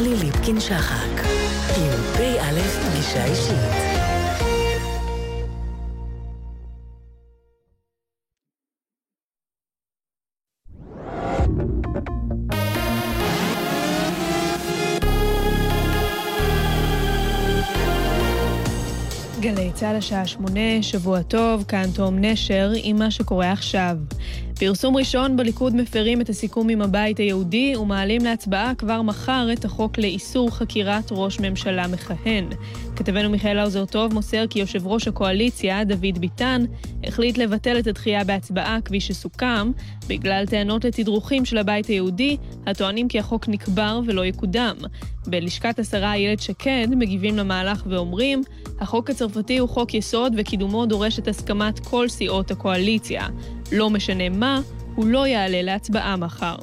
טלי ליפקין-שחק, עם פ"א פגישה אישית. גלי צה"ל השעה שמונה, שבוע טוב, כאן תום נשר עם מה שקורה עכשיו. פרסום ראשון בליכוד מפרים את הסיכום עם הבית היהודי ומעלים להצבעה כבר מחר את החוק לאיסור חקירת ראש ממשלה מכהן. כתבנו מיכאל האוזר טוב מוסר כי יושב ראש הקואליציה, דוד ביטן, החליט לבטל את הדחייה בהצבעה כפי שסוכם, בגלל טענות לתדרוכים של הבית היהודי, הטוענים כי החוק נקבר ולא יקודם. בלשכת השרה איילת שקד מגיבים למהלך ואומרים, החוק הצרפתי הוא חוק יסוד וקידומו דורש את הסכמת כל סיעות הקואליציה. לא משנה מה, הוא לא יעלה להצבעה מחר.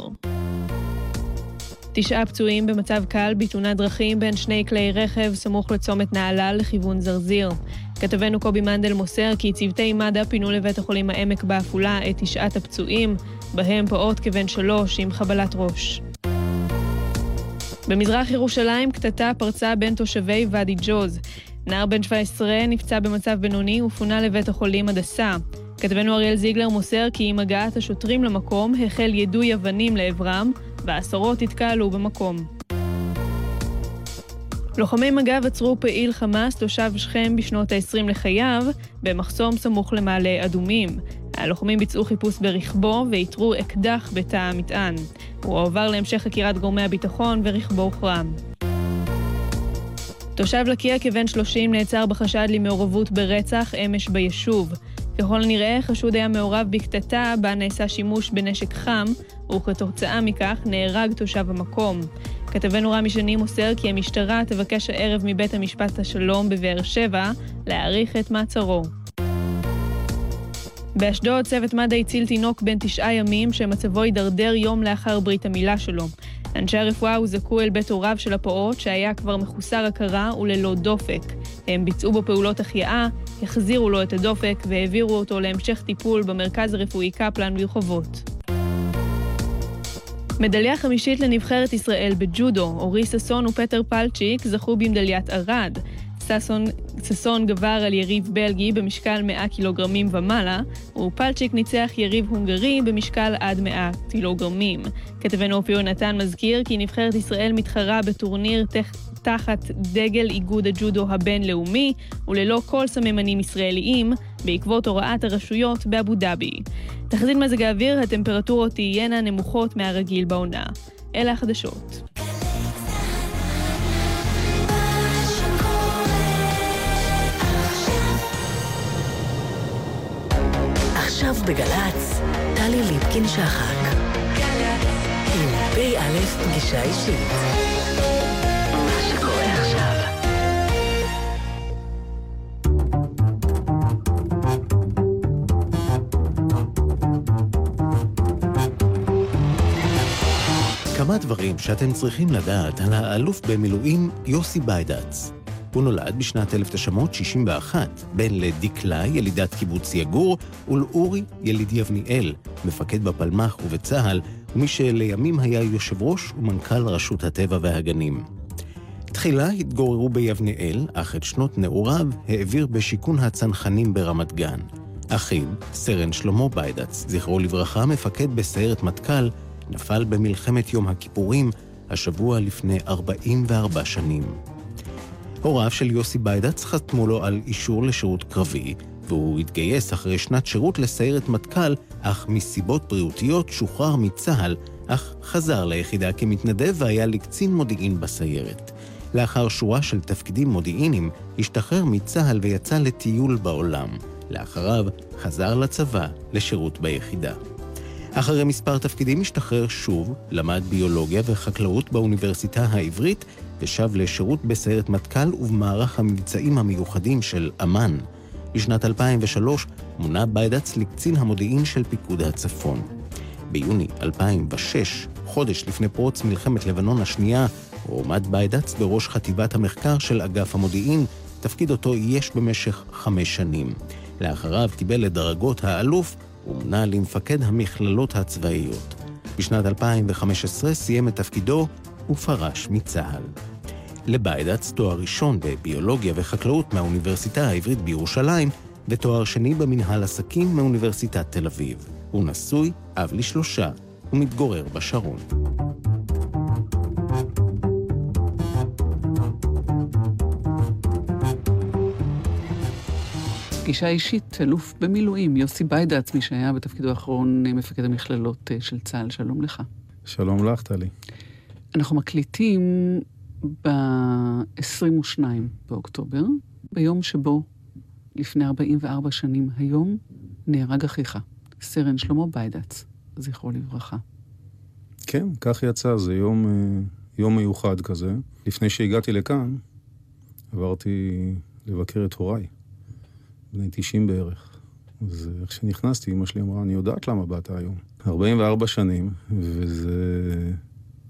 תשעה פצועים במצב קל בתאונת דרכים בין שני כלי רכב סמוך לצומת נהלל לכיוון זרזיר. כתבנו קובי מנדל מוסר כי צוותי מד"א פינו לבית החולים העמק בעפולה את תשעת הפצועים, בהם פעוט כבן שלוש עם חבלת ראש. במזרח ירושלים קטטה פרצה בין תושבי ואדי ג'וז. נער בן 17 נפצע במצב בינוני ופונה לבית החולים הדסה. כתבנו אריאל זיגלר מוסר כי עם הגעת השוטרים למקום החל יידוי אבנים לעברם, ועשרות התקהלו במקום. לוחמי מג"ב עצרו פעיל חמאס תושב שכם בשנות ה-20 לחייו, במחסום סמוך למעלה אדומים. הלוחמים ביצעו חיפוש ברכבו ואיתרו אקדח בתא המטען. הוא הועבר להמשך חקירת גורמי הביטחון ורכבו הוחרם. תושב לקיה כבן 30 נעצר בחשד למעורבות ברצח אמש ביישוב. ככל הנראה, חשוד היה מעורב בקטטה בה נעשה שימוש בנשק חם, וכתוצאה מכך נהרג תושב המקום. כתבנו רמי שני מוסר כי המשטרה תבקש הערב מבית המשפט השלום בבאר שבע להאריך את מעצרו. באשדוד צוות מד"א הציל תינוק בן תשעה ימים שמצבו הידרדר יום לאחר ברית המילה שלו. אנשי הרפואה הוזעקו אל בית הוריו של הפעוט, שהיה כבר מחוסר הכרה וללא דופק. הם ביצעו בו פעולות החייאה, החזירו לו את הדופק והעבירו אותו להמשך טיפול במרכז הרפואי קפלן ברחובות. מדליה חמישית לנבחרת ישראל בג'ודו, אורי ששון ופטר פלצ'יק זכו במדליית ארד. ששון, ששון גבר על יריב בלגי במשקל 100 קילוגרמים ומעלה, ופלצ'יק ניצח יריב הונגרי במשקל עד 100 קילוגרמים. כתבנו אופיר נתן מזכיר כי נבחרת ישראל מתחרה בטורניר תח... תחת דגל איגוד הג'ודו הבינלאומי, וללא כל סממנים ישראליים, בעקבות הוראת הרשויות באבו דאבי. תחזית מזג האוויר, הטמפרטורות תהיינה נמוכות מהרגיל בעונה. אלה החדשות. עכשיו בגל"צ, טלי ליפקין-שחק. עם פ"א פגישה אישית. כמה דברים שאתם צריכים לדעת על האלוף במילואים יוסי ביידץ. הוא נולד בשנת 1961, בן לדקלה, ילידת קיבוץ יגור, ולאורי, יליד יבניאל, מפקד בפלמ"ח ובצה"ל, ומי שלימים היה יושב ראש ומנכ"ל רשות הטבע והגנים. תחילה התגוררו ביבניאל, אך את שנות נעוריו העביר בשיכון הצנחנים ברמת גן. אחיו, סרן שלמה ביידץ, זכרו לברכה, מפקד בסיירת מטכ"ל, נפל במלחמת יום הכיפורים, השבוע לפני 44 שנים. הוריו של יוסי ביידץ חתמו לו על אישור לשירות קרבי, והוא התגייס אחרי שנת שירות לסיירת מטכ"ל, אך מסיבות בריאותיות שוחרר מצה"ל, אך חזר ליחידה כמתנדב והיה לקצין מודיעין בסיירת. לאחר שורה של תפקידים מודיעיניים, השתחרר מצה"ל ויצא לטיול בעולם. לאחריו חזר לצבא לשירות ביחידה. אחרי מספר תפקידים השתחרר שוב, למד ביולוגיה וחקלאות באוניברסיטה העברית, ושב לשירות בסיירת מטכ"ל ובמערך המבצעים המיוחדים של אמ"ן. בשנת 2003 מונה ביידץ לקצין המודיעין של פיקוד הצפון. ביוני 2006, חודש לפני פרוץ מלחמת לבנון השנייה, הועמד ביידץ בראש חטיבת המחקר של אגף המודיעין, תפקיד אותו אייש במשך חמש שנים. לאחריו קיבל את דרגות האלוף ומונה למפקד המכללות הצבאיות. בשנת 2015 סיים את תפקידו ופרש מצה"ל. לביידץ תואר ראשון בביולוגיה וחקלאות מהאוניברסיטה העברית בירושלים, ותואר שני במנהל עסקים מאוניברסיטת תל אביב. הוא נשוי, אב לשלושה, ומתגורר בשרון. פגישה אישית, אלוף במילואים, יוסי ביידץ, מי שהיה בתפקידו האחרון מפקד המכללות אה, של צה"ל. שלום לך. שלום לך, טלי. אנחנו מקליטים ב-22 באוקטובר, ביום שבו, לפני 44 שנים היום, נהרג אחיך, סרן שלמה ביידץ, זכרו לברכה. כן, כך יצא, זה יום, אה, יום מיוחד כזה. לפני שהגעתי לכאן, עברתי לבקר את הוריי. בני 90 בערך. אז איך שנכנסתי, אמא שלי אמרה, אני יודעת למה באת היום. 44 שנים, וזה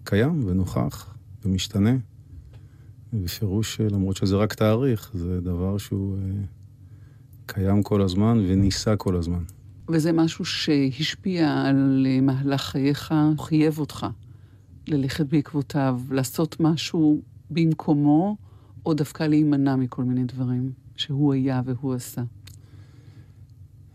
קיים ונוכח ומשתנה. בפירוש, למרות שזה רק תאריך, זה דבר שהוא אה, קיים כל הזמן ונישא כל הזמן. וזה משהו שהשפיע על אה, מהלך חייך, חייב אותך ללכת בעקבותיו, לעשות משהו במקומו, או דווקא להימנע מכל מיני דברים. שהוא היה והוא עשה?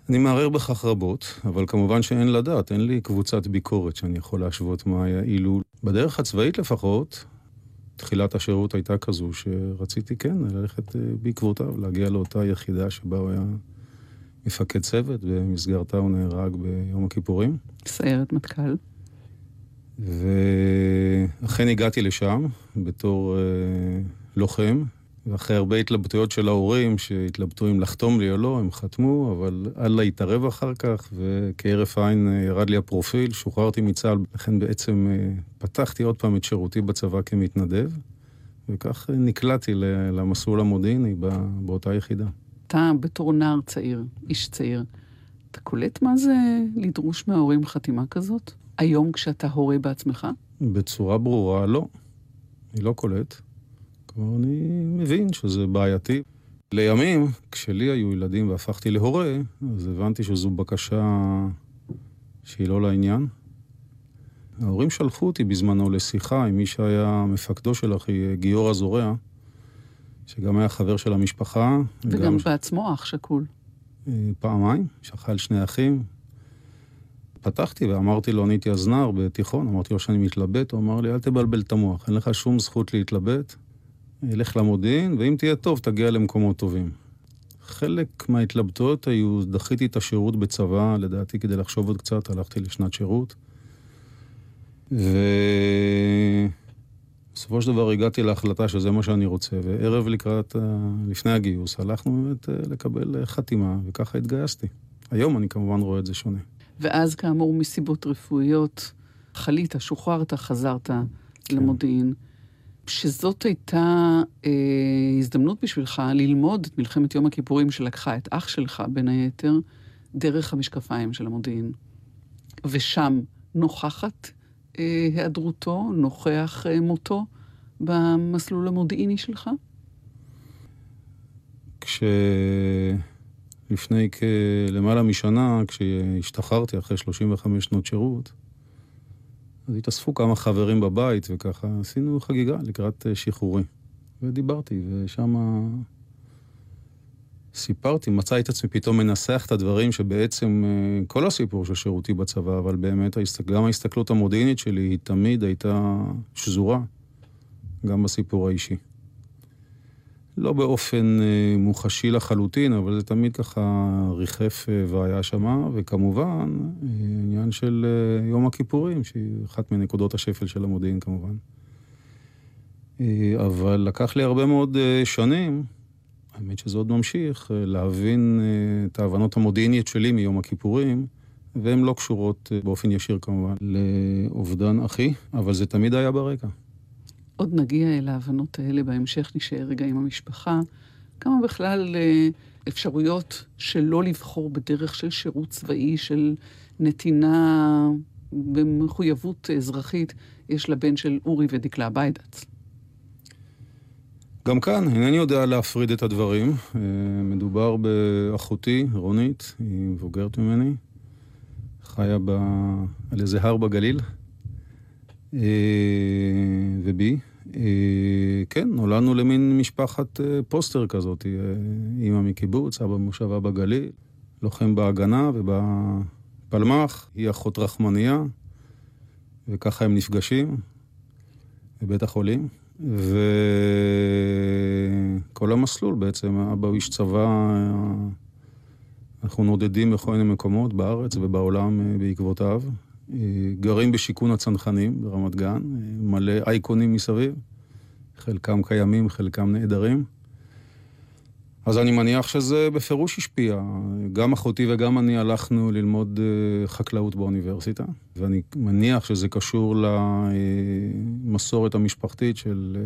אני מערער בכך רבות, אבל כמובן שאין לדעת, אין לי קבוצת ביקורת שאני יכול להשוות מה היה אילו. בדרך הצבאית לפחות, תחילת השירות הייתה כזו שרציתי כן ללכת אה, בעקבותיו, להגיע לאותה יחידה שבה הוא היה מפקד צוות, במסגרתה הוא נהרג ביום הכיפורים. סיירת מטכ"ל. ואכן הגעתי לשם בתור אה, לוחם, ואחרי הרבה התלבטויות של ההורים, שהתלבטו אם לחתום לי או לא, הם חתמו, אבל אללה התערב אחר כך, וכהרף עין אה, ירד לי הפרופיל, שוחררתי מצה"ל, לכן בעצם אה, פתחתי עוד פעם את שירותי בצבא כמתנדב, וכך אה, נקלעתי למסלול המודיעיני באותה יחידה. אתה בתור נער צעיר, איש צעיר, אתה קולט מה זה לדרוש מההורים חתימה כזאת? היום כשאתה הורה בעצמך? בצורה ברורה, לא. אני לא קולט. כלומר, אני מבין שזה בעייתי. לימים, כשלי היו ילדים והפכתי להורה, אז הבנתי שזו בקשה שהיא לא לעניין. ההורים שלחו אותי בזמנו לשיחה עם מי שהיה מפקדו של אחי, גיורא זורע, שגם היה חבר של המשפחה. וגם, וגם בעצמו אח שכול. אה, פעמיים, שכל שני אחים. פתחתי ואמרתי לו, אני הייתי אז נער בתיכון, אמרתי לו שאני מתלבט, הוא אמר לי, אל תבלבל את המוח, אין לך שום זכות להתלבט. לך למודיעין, ואם תהיה טוב, תגיע למקומות טובים. חלק מההתלבטויות היו, דחיתי את השירות בצבא, לדעתי כדי לחשוב עוד קצת, הלכתי לשנת שירות. ובסופו של דבר הגעתי להחלטה שזה מה שאני רוצה, וערב לקראת, לפני הגיוס, הלכנו באמת אה, לקבל חתימה, וככה התגייסתי. היום אני כמובן רואה את זה שונה. ואז כאמור, מסיבות רפואיות, חלית, שוחררת, חזרת כן. למודיעין. שזאת הייתה אה, הזדמנות בשבילך ללמוד את מלחמת יום הכיפורים שלקחה את אח שלך, בין היתר, דרך המשקפיים של המודיעין. ושם נוכחת אה, היעדרותו, נוכח אה, מותו במסלול המודיעיני שלך? כשלפני כלמעלה משנה, כשהשתחררתי אחרי 35 שנות שירות, אז התאספו כמה חברים בבית, וככה עשינו חגיגה לקראת אה, שחרורי. ודיברתי, ושם סיפרתי, מצא את עצמי פתאום מנסח את הדברים שבעצם אה, כל הסיפור של שירותי בצבא, אבל באמת גם ההסתכלות המודיעינית שלי היא תמיד הייתה שזורה, גם בסיפור האישי. לא באופן אה, מוחשי לחלוטין, אבל זה תמיד ככה ריחף אה, והיה שמה, וכמובן, אה, עניין של יום הכיפורים, שהיא אחת מנקודות השפל של המודיעין כמובן. אבל לקח לי הרבה מאוד שנים, האמת שזה עוד ממשיך, להבין את ההבנות המודיעיניות שלי מיום הכיפורים, והן לא קשורות באופן ישיר כמובן לאובדן אחי, אבל זה תמיד היה ברקע. עוד נגיע אל ההבנות האלה בהמשך, נשאר רגע עם המשפחה. כמה בכלל אה, אפשרויות שלא לבחור בדרך של שירות צבאי, של נתינה במחויבות אזרחית, יש לבן של אורי ודקלה ביידץ. גם כאן, אינני יודע להפריד את הדברים. אה, מדובר באחותי, רונית, היא מבוגרת ממני, חיה ב... על איזה הר בגליל. ובי. כן, נולדנו למין משפחת פוסטר כזאת, אימא מקיבוץ, אבא במושבה בגליל, לוחם בהגנה ובפלמ"ח, היא אחות רחמניה, וככה הם נפגשים בבית החולים. וכל המסלול בעצם, אבא הוא איש צבא, אנחנו נודדים בכל מיני מקומות בארץ ובעולם אה, בעקבותיו. אה, גרים בשיכון הצנחנים ברמת גן, אה, מלא אייקונים מסביב, חלקם קיימים, חלקם נעדרים. אז אני מניח שזה בפירוש השפיע. גם אחותי וגם אני הלכנו ללמוד חקלאות באוניברסיטה, ואני מניח שזה קשור למסורת המשפחתית של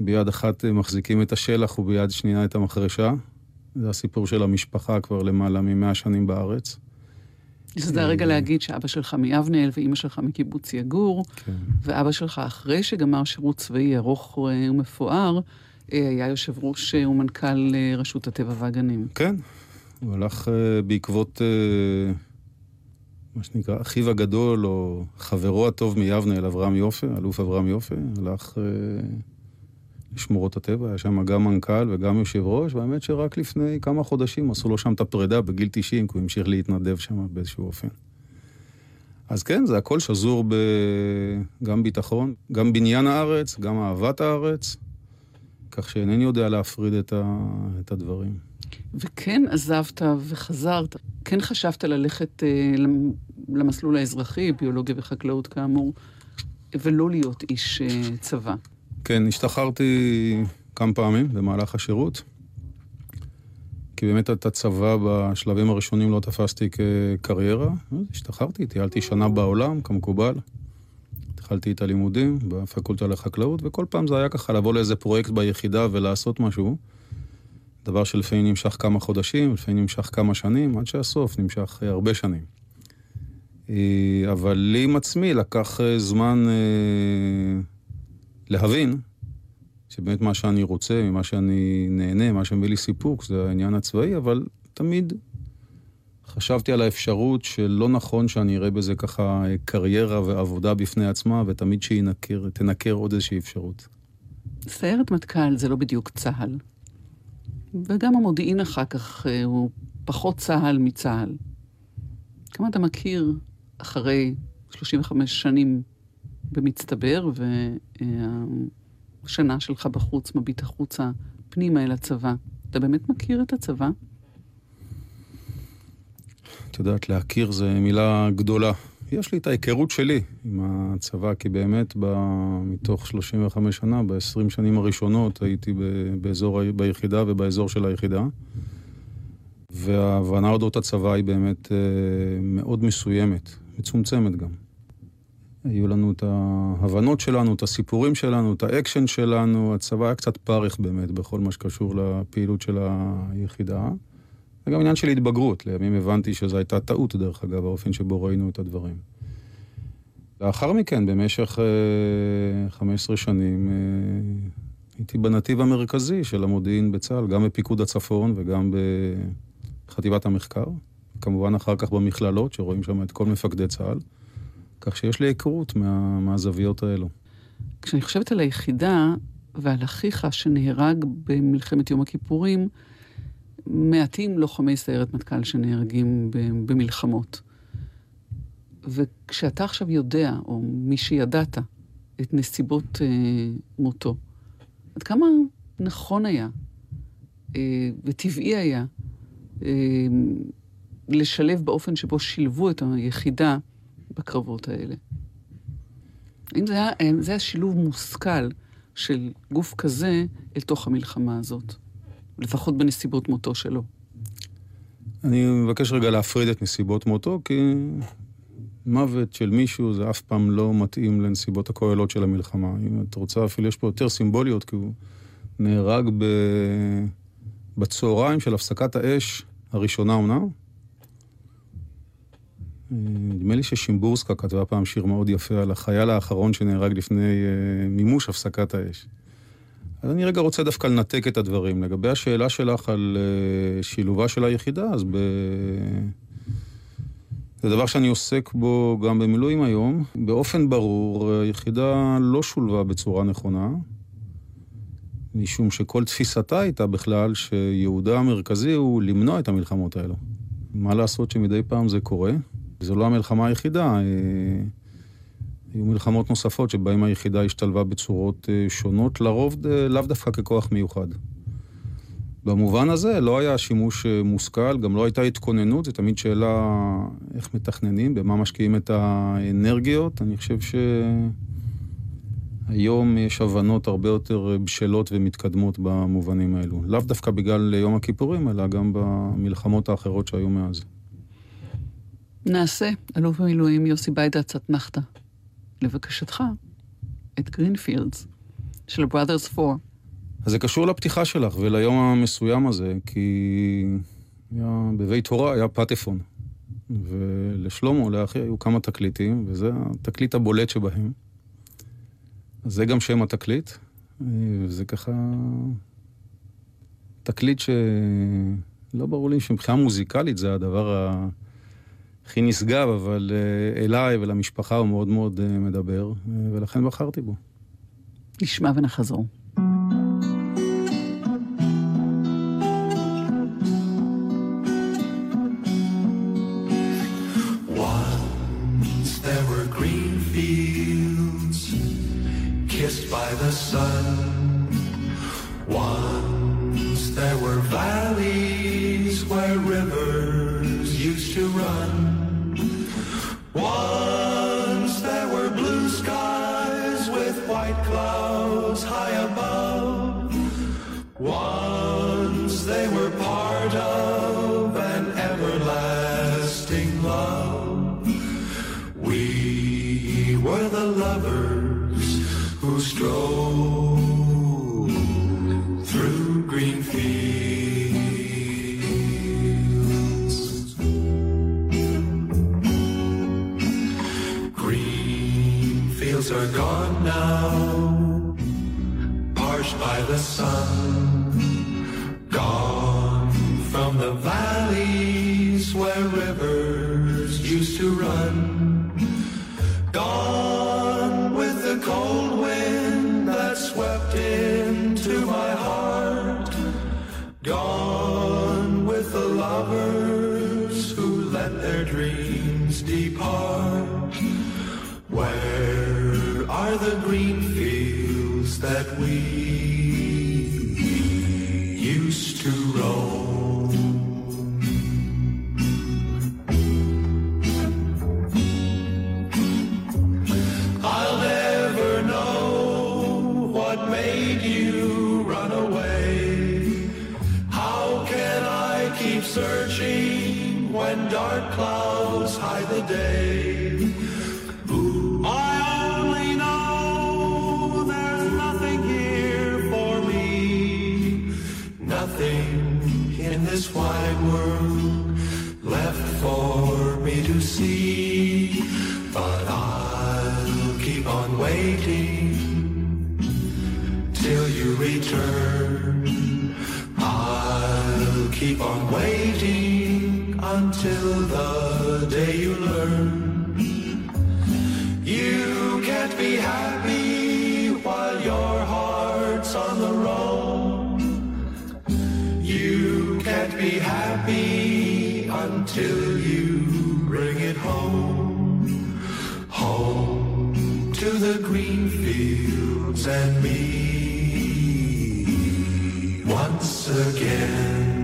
ביד אחת מחזיקים את השלח וביד שנייה את המחרשה. זה הסיפור של המשפחה כבר למעלה ממאה שנים בארץ. זה הרגע להגיד שאבא שלך מיבנאל ואימא שלך מקיבוץ יגור, כן. ואבא שלך, אחרי שגמר שירות צבאי ארוך ומפואר, היה יושב ראש ומנכ"ל רשות הטבע והגנים. כן, הוא הלך בעקבות מה שנקרא אחיו הגדול, או חברו הטוב מיבנאל, אברהם יופה, אלוף אברהם יופה, הלך לשמורות הטבע, היה שם גם מנכ"ל וגם יושב ראש, והאמת שרק לפני כמה חודשים עשו לו שם את הפרידה בגיל 90, כי הוא המשיך להתנדב שם באיזשהו אופן. אז כן, זה הכל שזור גם ביטחון, גם בניין הארץ, גם אהבת הארץ, כך שאינני יודע להפריד את, ה... את הדברים. וכן עזבת וחזרת, כן חשבת ללכת אה, למסלול האזרחי, ביולוגיה וחקלאות כאמור, ולא להיות איש אה, צבא. כן, השתחררתי כמה פעמים במהלך השירות, כי באמת את הצבא בשלבים הראשונים לא תפסתי כקריירה. אז השתחררתי, טיילתי שנה בעולם, כמקובל. התחלתי את הלימודים בפקולטה לחקלאות, וכל פעם זה היה ככה לבוא לאיזה פרויקט ביחידה ולעשות משהו. דבר שלפעמים נמשך כמה חודשים, לפעמים נמשך כמה שנים, עד שהסוף נמשך הרבה שנים. אה, אבל לי עם עצמי לקח אה, זמן אה, להבין שבאמת מה שאני רוצה, ממה שאני נהנה, מה שמביא לי סיפוק, זה העניין הצבאי, אבל תמיד חשבתי על האפשרות שלא נכון שאני אראה בזה ככה קריירה ועבודה בפני עצמה, ותמיד שתנקר עוד איזושהי אפשרות. סיירת מטכ"ל זה לא בדיוק צה"ל. וגם המודיעין אחר כך אה, הוא פחות צה"ל מצה"ל. כמה אתה מכיר אחרי 35 שנים במצטבר, והשנה שלך בחוץ מביט החוצה פנימה אל הצבא. אתה באמת מכיר את הצבא? את יודעת, להכיר זה מילה גדולה. יש לי את ההיכרות שלי עם הצבא, כי באמת ב... מתוך 35 שנה, ב-20 שנים הראשונות הייתי באזור, ביחידה ובאזור של היחידה. וההבנה אודות הצבא היא באמת אה, מאוד מסוימת, מצומצמת גם. היו לנו את ההבנות שלנו, את הסיפורים שלנו, את האקשן שלנו. הצבא היה קצת פרך באמת בכל מה שקשור לפעילות של היחידה. זה גם עניין של התבגרות. לימים הבנתי שזו הייתה טעות, דרך אגב, האופן שבו ראינו את הדברים. לאחר מכן, במשך אה, 15 שנים, אה, הייתי בנתיב המרכזי של המודיעין בצה"ל, גם בפיקוד הצפון וגם בחטיבת המחקר. כמובן אחר כך במכללות, שרואים שם את כל מפקדי צה"ל. כך שיש לי היכרות מה, מהזוויות האלו. כשאני חושבת על היחידה ועל אחיך שנהרג במלחמת יום הכיפורים, מעטים לוחמי סיירת מטכ"ל שנהרגים במלחמות. וכשאתה עכשיו יודע, או מי שידעת, את נסיבות אה, מותו, עד כמה נכון היה אה, וטבעי היה אה, לשלב באופן שבו שילבו את היחידה בקרבות האלה. האם זה היה, זה היה שילוב מושכל של גוף כזה אל תוך המלחמה הזאת, לפחות בנסיבות מותו שלו? אני מבקש רגע להפריד את נסיבות מותו, כי מוות של מישהו זה אף פעם לא מתאים לנסיבות הכוללות של המלחמה. אם את רוצה, אפילו יש פה יותר סימבוליות, כי הוא נהרג ב... בצהריים של הפסקת האש הראשונה אומנם, נדמה לי ששימבורסקה כתבה פעם שיר מאוד יפה על החייל האחרון שנהרג לפני uh, מימוש הפסקת האש. אז אני רגע רוצה דווקא לנתק את הדברים. לגבי השאלה שלך על uh, שילובה של היחידה, אז ב... זה דבר שאני עוסק בו גם במילואים היום. באופן ברור, היחידה לא שולבה בצורה נכונה, משום שכל תפיסתה הייתה בכלל שיהודה המרכזי הוא למנוע את המלחמות האלו. מה לעשות שמדי פעם זה קורה? זו לא המלחמה היחידה. אה, היו מלחמות נוספות שבהן היחידה השתלבה בצורות אה, שונות, לרוב אה, לאו דווקא ככוח מיוחד. במובן הזה לא היה שימוש מושכל, גם לא הייתה התכוננות, זו תמיד שאלה איך מתכננים, במה משקיעים את האנרגיות. אני חושב שהיום יש הבנות הרבה יותר בשלות ומתקדמות במובנים האלו. לאו דווקא בגלל יום הכיפורים, אלא גם במלחמות האחרות שהיו מאז. נעשה, אלוף המילואים יוסי ביידץ, אתנחתא. לבקשתך, את Greenfields של Brothers 4. אז זה קשור לפתיחה שלך וליום המסוים הזה, כי היה, בבית הוריי היה פטפון. ולשלמה, לאחי, היו כמה תקליטים, וזה התקליט הבולט שבהם. אז זה גם שם התקליט, וזה ככה... תקליט שלא ברור לי שמבחינה מוזיקלית זה הדבר ה... הכי נשגב, אבל uh, אליי ולמשפחה הוא מאוד מאוד uh, מדבר, uh, ולכן בחרתי בו. נשמע ונחזור. strong. Fields and me once again.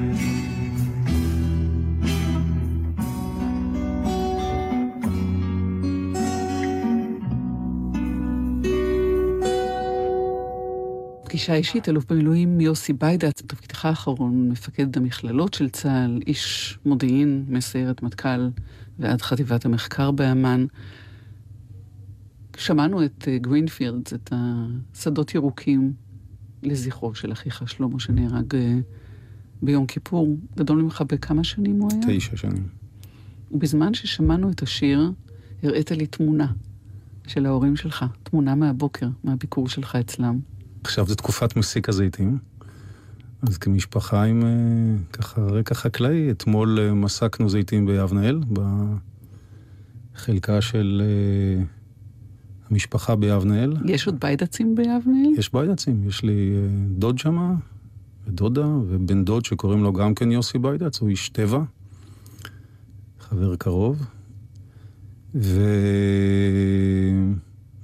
פגישה אישית, אלוף במילואים יוסי ביידץ, בתפקידך האחרון, מפקד המכללות של צה"ל, איש מודיעין מסיירת מטכ"ל ועד חטיבת המחקר באמ"ן. שמענו את אה, גרינפילדס, את השדות ירוקים לזכרו של אחיך שלמה שנהרג אה, ביום כיפור. גדול ממך בכמה שנים הוא היה? תשע שנים. ובזמן ששמענו את השיר, הראית לי תמונה של ההורים שלך, תמונה מהבוקר, מהביקור שלך אצלם. עכשיו זה תקופת מסיק הזיתים. אז כמשפחה עם אה, ככה רקע חקלאי, אתמול מסקנו זיתים ביבנאל, חלקה של המשפחה ביבנאל. יש עוד ביידצים ביבנאל? יש ביידצים, יש לי uh, דוד שמה, ודודה, ובן דוד שקוראים לו גם כן יוסי ביידץ, הוא איש טבע, חבר קרוב.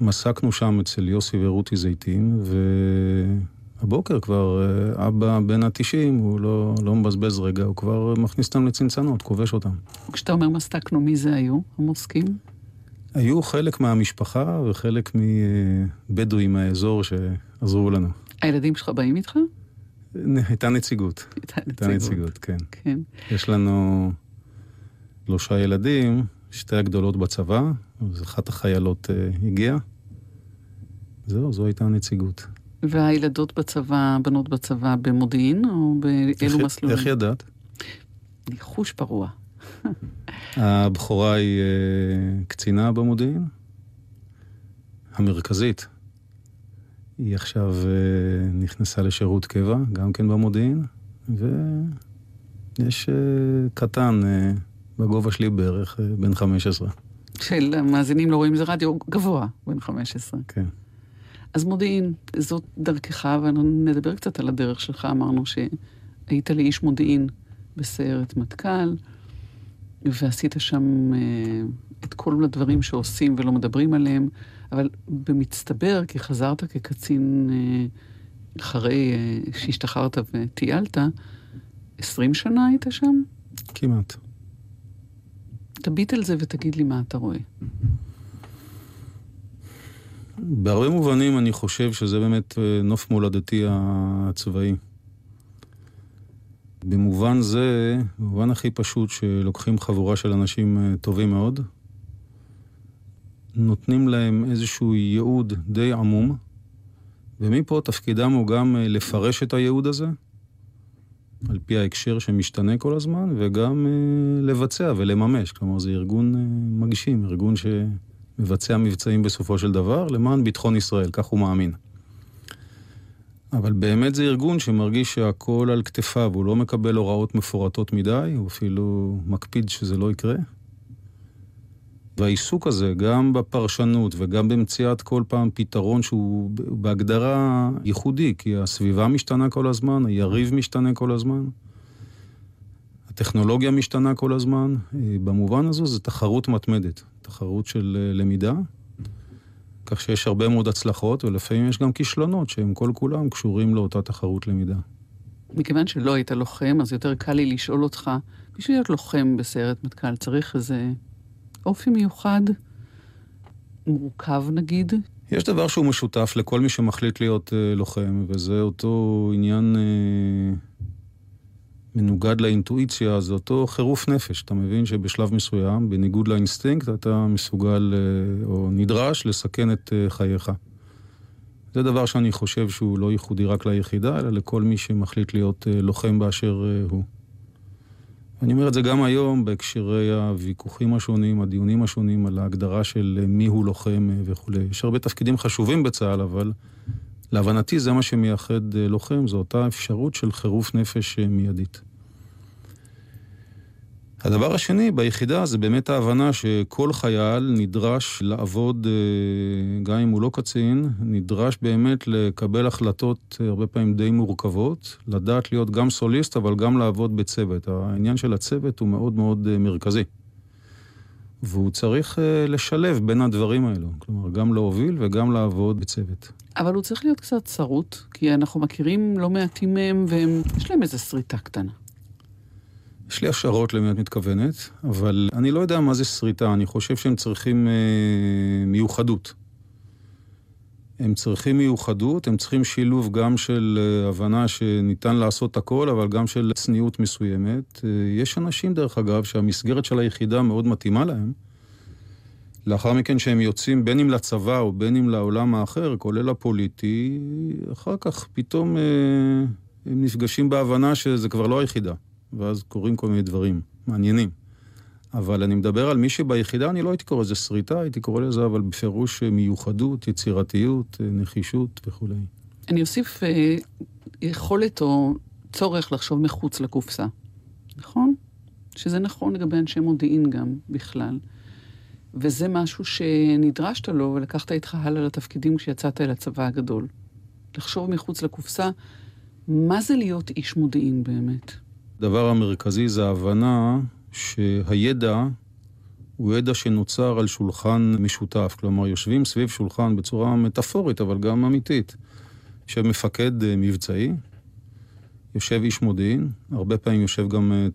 ומסקנו שם אצל יוסי ורותי זיתים, והבוקר כבר אה, אבא בן התשעים, הוא לא, לא מבזבז רגע, הוא כבר מכניס אותם לצנצנות, כובש אותם. כשאתה אומר מסקנו, מי זה היו המוסקים? היו חלק מהמשפחה וחלק מבדואים מהאזור שעזרו לנו. הילדים שלך באים איתך? הייתה נציגות. הייתה נציגות, כן. כן. יש לנו שלושה ילדים, שתי הגדולות בצבא, אז אחת החיילות uh, הגיעה. זהו, זו הייתה הנציגות. והילדות בצבא, בנות בצבא במודיעין, או באילו מסלולים? איך ידעת? ניחוש פרוע. הבכורה היא uh, קצינה במודיעין, המרכזית. היא עכשיו uh, נכנסה לשירות קבע, גם כן במודיעין, ויש uh, קטן בגובה שלי בערך, בן 15. של המאזינים לא רואים זה רדיו גבוה, בן 15. כן. אז מודיעין, זאת דרכך, ונדבר קצת על הדרך שלך. אמרנו שהיית לאיש מודיעין בסיירת מטכ"ל, ועשית שם אה, את כל הדברים שעושים ולא מדברים עליהם, אבל במצטבר, כי חזרת כקצין אה, אחרי אה, שהשתחררת וטיילת, 20 שנה היית שם? כמעט. תביט על זה ותגיד לי מה אתה רואה. בהרבה מובנים אני חושב שזה באמת אה, נוף מולדתי הצבאי. במובן זה, במובן הכי פשוט, שלוקחים חבורה של אנשים אה, טובים מאוד, נותנים להם איזשהו ייעוד די עמום, ומפה תפקידם הוא גם אה, לפרש את הייעוד הזה, על פי ההקשר שמשתנה כל הזמן, וגם uh, לבצע ולממש. כלומר, זה ארגון מגשים, ארגון שמבצע מבצעים בסופו של דבר למען ביטחון ישראל, כך הוא מאמין. אבל באמת זה ארגון שמרגיש שהכל על כתפיו, הוא לא מקבל הוראות מפורטות מדי, הוא אפילו מקפיד שזה לא יקרה. והעיסוק הזה, גם בפרשנות וגם במציאת כל פעם פתרון שהוא בהגדרה ייחודי, כי הסביבה משתנה כל הזמן, היריב משתנה כל הזמן, הטכנולוגיה משתנה כל הזמן. אה, במובן הזו זו תחרות מתמדת, תחרות של אה, למידה, כך שיש הרבה מאוד הצלחות, ולפעמים יש גם כישלונות שהם כל כולם קשורים לאותה תחרות למידה. מכיוון שלא היית לוחם, אז יותר קל לי לשאול אותך, בשביל להיות לוחם בסיירת מטכ"ל צריך איזה אופי מיוחד, מורכב נגיד? יש דבר שהוא משותף לכל מי שמחליט להיות uh, לוחם, וזה אותו עניין uh, מנוגד לאינטואיציה, זה אותו חירוף נפש. אתה מבין שבשלב מסוים, בניגוד לאינסטינקט, אתה מסוגל uh, או נדרש לסכן את uh, חייך. זה דבר שאני חושב שהוא לא ייחודי רק ליחידה, אלא לכל מי שמחליט להיות uh, לוחם באשר הוא. אני אומר את זה גם היום בהקשרי הוויכוחים השונים, הדיונים השונים על ההגדרה של מי הוא לוחם וכולי. יש הרבה תפקידים חשובים בצה"ל, אבל להבנתי זה מה שמייחד לוחם, זו אותה אפשרות של חירוף נפש מיידית. הדבר השני ביחידה זה באמת ההבנה שכל חייל נדרש לעבוד, אה, גם אם הוא לא קצין, נדרש באמת לקבל החלטות אה, הרבה פעמים די מורכבות, לדעת להיות גם סוליסט, אבל גם לעבוד בצוות. העניין של הצוות הוא מאוד מאוד אה, מרכזי. והוא צריך לשלב בין הדברים האלו, כלומר, גם להוביל וגם לעבוד בצוות. אבל הוא צריך להיות קצת שרוט, כי אנחנו מכירים לא מעטים מהם, ויש להם איזו שריטה קטנה. יש לי השערות למי את מתכוונת, אבל אני לא יודע מה זה שריטה, אני חושב שהם צריכים אה, מיוחדות. הם צריכים מיוחדות, הם צריכים שילוב גם של אה, הבנה שניתן לעשות הכל, אבל גם של צניעות מסוימת. אה, יש אנשים, דרך אגב, שהמסגרת של היחידה מאוד מתאימה להם. לאחר מכן שהם יוצאים בין אם לצבא או בין אם לעולם האחר, כולל הפוליטי, אחר כך פתאום אה, הם נפגשים בהבנה שזה כבר לא היחידה. ואז קורים כל מיני דברים מעניינים. אבל אני מדבר על מי שביחידה, אני לא הייתי קורא לזה שריטה, הייתי קורא לזה אבל בפירוש מיוחדות, יצירתיות, נחישות וכולי. אני אוסיף אה, יכולת או צורך לחשוב מחוץ לקופסה, נכון? שזה נכון לגבי אנשי מודיעין גם בכלל. וזה משהו שנדרשת לו ולקחת איתך הלאה לתפקידים כשיצאת אל הצבא הגדול. לחשוב מחוץ לקופסה, מה זה להיות איש מודיעין באמת? הדבר המרכזי זה ההבנה שהידע הוא ידע שנוצר על שולחן משותף. כלומר, יושבים סביב שולחן בצורה מטאפורית, אבל גם אמיתית. יושב מפקד אה, מבצעי, יושב איש מודיעין, הרבה פעמים יושב גם אה,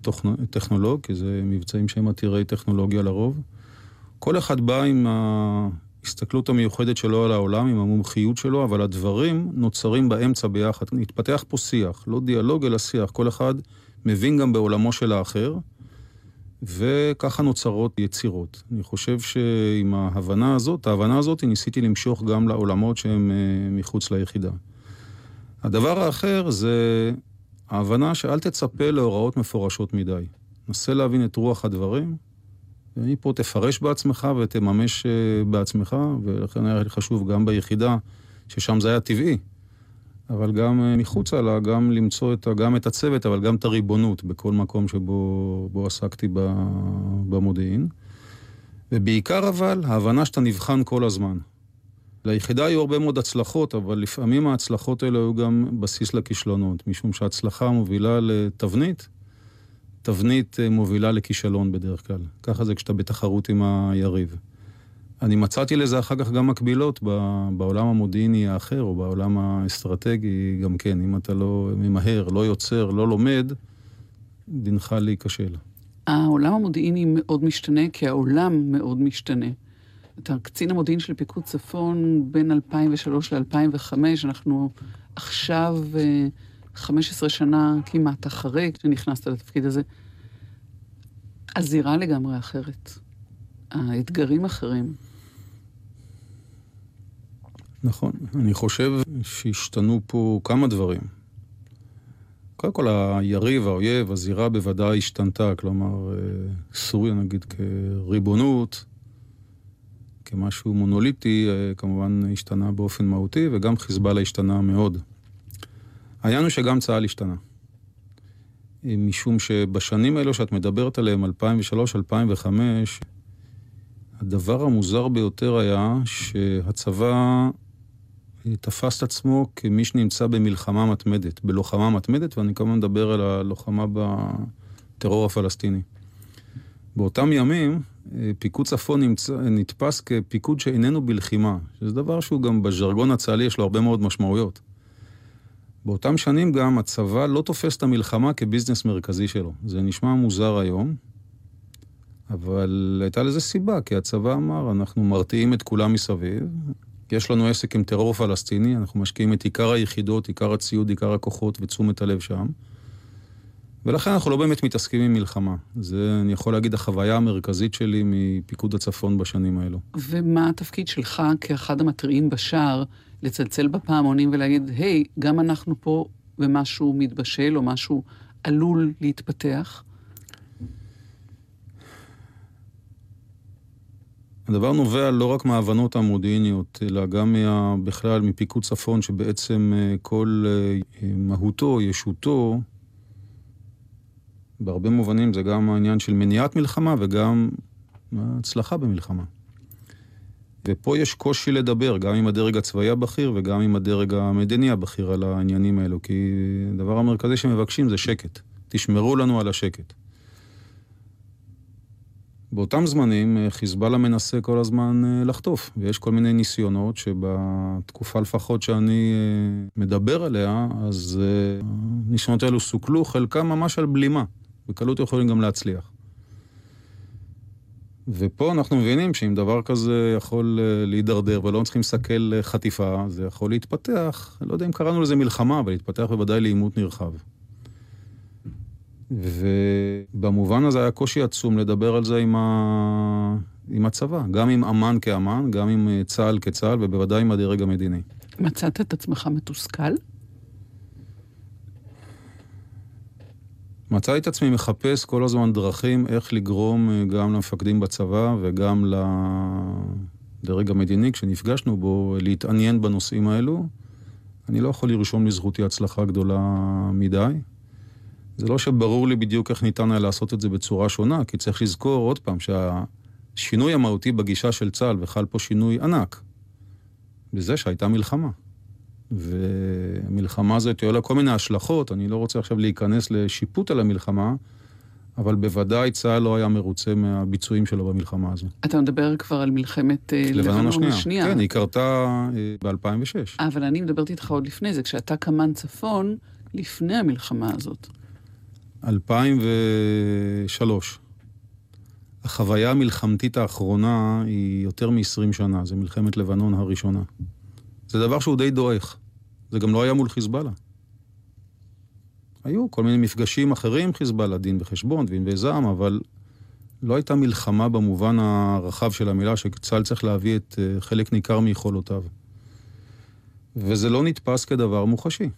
טכנולוג, כי זה מבצעים שהם עתירי טכנולוגיה לרוב. כל אחד בא עם ההסתכלות המיוחדת שלו על העולם, עם המומחיות שלו, אבל הדברים נוצרים באמצע ביחד. מתפתח פה שיח, לא דיאלוג אלא שיח. כל אחד מבין גם בעולמו של האחר, וככה נוצרות יצירות. אני חושב שעם ההבנה הזאת, ההבנה הזאת ניסיתי למשוך גם לעולמות שהם אה, מחוץ ליחידה. הדבר האחר זה ההבנה שאל תצפה להוראות מפורשות מדי. נסה להבין את רוח הדברים, ומפה תפרש בעצמך ותממש אה, בעצמך, ולכן היה לי חשוב גם ביחידה, ששם זה היה טבעי, אבל גם אה, מחוצה לה, גם למצוא את, גם את הצוות, אבל גם את הריבונות בכל מקום שבו עסקתי במודיעין. ובעיקר אבל, ההבנה שאתה נבחן כל הזמן. ליחידה היו הרבה מאוד הצלחות, אבל לפעמים ההצלחות האלה היו גם בסיס לכישלונות, משום שההצלחה מובילה לתבנית, תבנית אה, מובילה לכישלון בדרך כלל. ככה זה כשאתה בתחרות עם היריב. אני מצאתי לזה אחר כך גם מקבילות בעולם המודיעיני האחר, או בעולם האסטרטגי גם כן. אם אתה לא ממהר, לא יוצר, לא לומד, דינך להיכשל. העולם המודיעיני מאוד משתנה, כי העולם מאוד משתנה. אתה קצין המודיעין של פיקוד צפון בין 2003 ל-2005, אנחנו עכשיו 15 אה, שנה כמעט אחרי שנכנסת לתפקיד הזה. הזירה לגמרי אחרת. האתגרים אחרים. נכון. אני חושב שהשתנו פה כמה דברים. קודם כל, היריב, האויב, הזירה בוודאי השתנתה. כלומר, אה, סוריה נגיד כריבונות, כמשהו מונוליטי, אה, כמובן השתנה באופן מהותי, וגם חיזבאללה השתנה מאוד. העניין הוא שגם צה"ל השתנה. אה, משום שבשנים האלו שאת מדברת עליהן, 2003-2005, הדבר המוזר ביותר היה שהצבא תפס את עצמו כמי שנמצא במלחמה מתמדת, בלוחמה מתמדת, ואני כמובן מדבר על הלוחמה בטרור הפלסטיני. באותם ימים, אה, פיקוד צפון נמצא, נתפס כפיקוד שאיננו בלחימה, שזה דבר שהוא גם בז'רגון הצה"לי יש לו הרבה מאוד משמעויות. באותם שנים גם הצבא לא תופס את המלחמה כביזנס מרכזי שלו. זה נשמע מוזר היום, אבל הייתה לזה סיבה, כי הצבא אמר, אנחנו מרתיעים את כולם מסביב, יש לנו עסק עם טרור פלסטיני, אנחנו משקיעים את עיקר היחידות, עיקר הציוד, עיקר הכוחות ותשומת הלב שם. ולכן אנחנו לא באמת מתעסקים עם מלחמה. זה, אני יכול להגיד, החוויה המרכזית שלי מפיקוד הצפון בשנים האלו. ומה התפקיד שלך כאחד המתריעים בשער, לצלצל בפעמונים ולהגיד, היי, hey, גם אנחנו פה ומשהו מתבשל או משהו עלול להתפתח? הדבר נובע לא רק מההבנות המודיעיניות, אלא גם מה, בכלל מפיקוד צפון, שבעצם אה, כל אה, מהותו, ישותו, בהרבה מובנים זה גם העניין של מניעת מלחמה וגם הצלחה במלחמה. ופה יש קושי לדבר, גם עם הדרג הצבאי הבכיר וגם עם הדרג המדיני הבכיר על העניינים האלו, כי הדבר המרכזי שמבקשים זה שקט. תשמרו לנו על השקט. באותם זמנים אה, חיזבאללה מנסה כל הזמן אה, לחטוף, ויש כל מיני ניסיונות שבתקופה לפחות שאני אה, מדבר עליה, אז הניסיונות האלו סוכלו, חלקם ממש על בלימה. בקלות יכולים גם להצליח. ופה אנחנו מבינים שאם דבר כזה יכול להידרדר ולא צריכים לסכל חטיפה, זה יכול להתפתח, לא יודע אם קראנו לזה מלחמה, אבל להתפתח בוודאי לעימות נרחב. ובמובן הזה היה קושי עצום לדבר על זה עם, ה... עם הצבא, גם עם אמ"ן כאמ"ן, גם עם אה, צה"ל כצה"ל ובוודאי עם הדרג המדיני. מצאת את עצמך מתוסכל? מצאתי את עצמי מחפש כל הזמן דרכים איך לגרום אה, גם למפקדים בצבא וגם לדרג המדיני, כשנפגשנו בו, להתעניין בנושאים האלו. אני לא יכול לרשום לזכותי הצלחה גדולה מדי. זה לא שברור לי בדיוק איך ניתן היה לעשות את זה בצורה שונה, כי צריך לזכור עוד פעם השינוי המהותי בגישה של צה"ל, וחל פה שינוי ענק, בזה שהייתה מלחמה. ומלחמה הזאת היו לה כל מיני השלכות, אני לא רוצה עכשיו להיכנס לשיפוט על המלחמה, אבל בוודאי צה"ל לא היה מרוצה מהביצועים שלו במלחמה הזו. אתה מדבר כבר על מלחמת אה, לבנון השנייה. השנייה. כן, היא קרתה אה, ב-2006. אבל אני מדברת איתך עוד לפני זה, כשאתה קמ"ן צפון, לפני המלחמה הזאת. 2003. החוויה המלחמתית האחרונה היא יותר מ-20 שנה, זה מלחמת לבנון הראשונה. זה דבר שהוא די דועך. זה גם לא היה מול חיזבאללה. היו כל מיני מפגשים אחרים חיזבאללה, דין וחשבון וענבי זעם, אבל לא הייתה מלחמה במובן הרחב של המילה, שצה"ל צריך להביא את אה, חלק ניכר מיכולותיו. וזה לא נתפס כדבר מוחשי.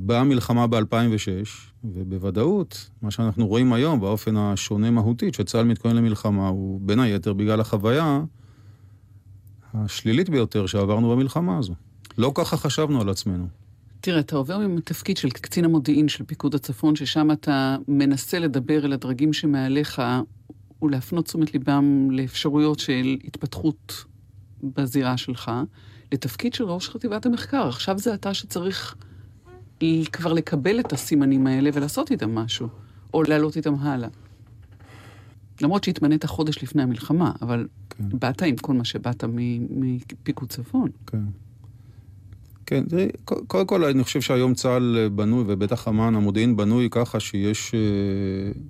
באה המלחמה ב-2006, ובוודאות, מה שאנחנו רואים היום באופן השונה מהותית, שצה"ל מתכונן למלחמה, הוא בין היתר בגלל החוויה השלילית ביותר שעברנו במלחמה הזו. לא ככה חשבנו על עצמנו. תראה, אתה עובר מתפקיד של קצין המודיעין של פיקוד הצפון, ששם אתה מנסה לדבר אל הדרגים שמעליך ולהפנות תשומת ליבם לאפשרויות של התפתחות בזירה שלך, לתפקיד של ראש חטיבת המחקר. עכשיו זה אתה שצריך כבר לקבל את הסימנים האלה ולעשות איתם משהו, או לעלות איתם הלאה. למרות שהתמנית חודש לפני המלחמה, אבל כן. באת עם כל מה שבאת מפיקוד צפון. כן. כן, תראי, קודם כל אני חושב שהיום צה"ל בנוי, ובטח אמ"ן המודיעין בנוי ככה שיש אה,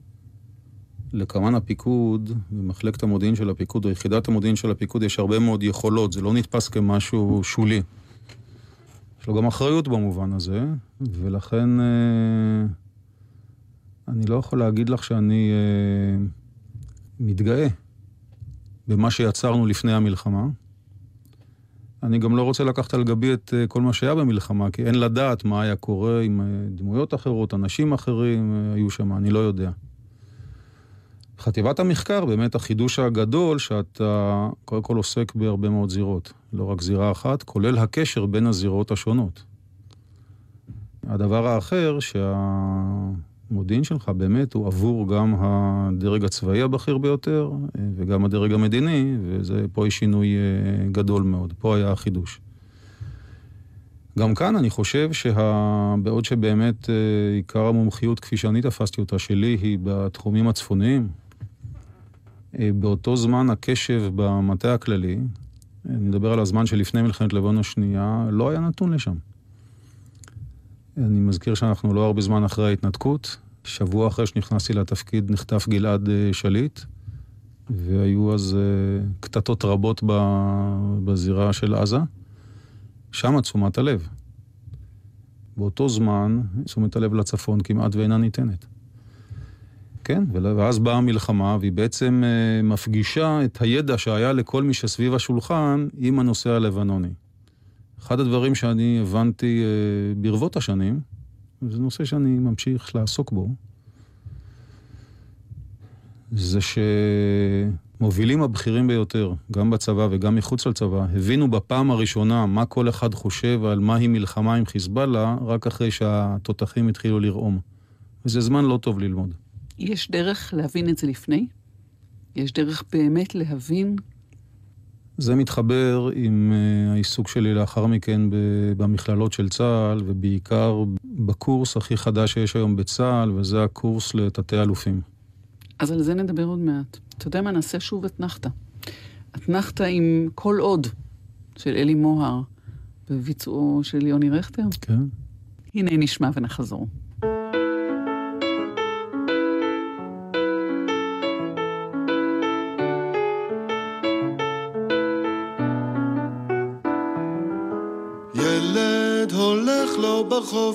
לקמ"ן הפיקוד, במחלקת המודיעין של הפיקוד, או יחידת המודיעין של הפיקוד, יש הרבה מאוד יכולות, זה לא נתפס כמשהו שולי. יש לו גם אחריות במובן הזה, ולכן אה, אני לא יכול להגיד לך שאני אה, מתגאה במה שיצרנו לפני המלחמה. אני גם לא רוצה לקחת על גבי את אה, כל מה שהיה במלחמה, כי אין לדעת מה היה קורה עם דמויות אחרות, אנשים אחרים היו שם, אני לא יודע. חטיבת המחקר, באמת החידוש הגדול, שאתה קודם כל עוסק בהרבה מאוד זירות. לא רק זירה אחת, כולל הקשר בין הזירות השונות. הדבר האחר, שהמודיעין שלך באמת הוא עבור גם הדרג הצבאי הבכיר ביותר, וגם הדרג המדיני, ופה יש שינוי אה, גדול מאוד. פה היה החידוש. גם כאן אני חושב שבעוד שבאמת אה, עיקר המומחיות, כפי שאני תפסתי אותה, שלי, היא בתחומים הצפוניים, אה, באותו זמן הקשב במטה הכללי, אני מדבר על הזמן שלפני מלחמת לבנון השנייה, לא היה נתון לשם. אני מזכיר שאנחנו לא הרבה זמן אחרי ההתנתקות. שבוע אחרי שנכנסתי לתפקיד נחטף גלעד אה, שליט, והיו אז אה, קטטות רבות בזירה של עזה. שם תשומת הלב. באותו זמן, תשומת הלב לצפון כמעט ואינה ניתנת. כן, ואז באה המלחמה, והיא בעצם אה, מפגישה את הידע שהיה לכל מי שסביב השולחן עם הנושא הלבנוני. אחד הדברים שאני הבנתי אה, ברבות השנים, וזה נושא שאני ממשיך לעסוק בו, זה שמובילים הבכירים ביותר, גם בצבא וגם מחוץ לצבא, הבינו בפעם הראשונה מה כל אחד חושב על מהי מלחמה עם חיזבאללה, רק אחרי שהתותחים התחילו לרעום. וזה זמן לא טוב ללמוד. יש דרך להבין את זה לפני? יש דרך באמת להבין? זה מתחבר עם uh, העיסוק שלי לאחר מכן במכללות של צה"ל, ובעיקר בקורס הכי חדש שיש היום בצה"ל, וזה הקורס לתתי-אלופים. אז על זה נדבר עוד מעט. אתה יודע מה, נעשה שוב אתנחתא. אתנחתא עם כל עוד של אלי מוהר, בביצועו של יוני רכטר. כן. הנה נשמע ונחזור.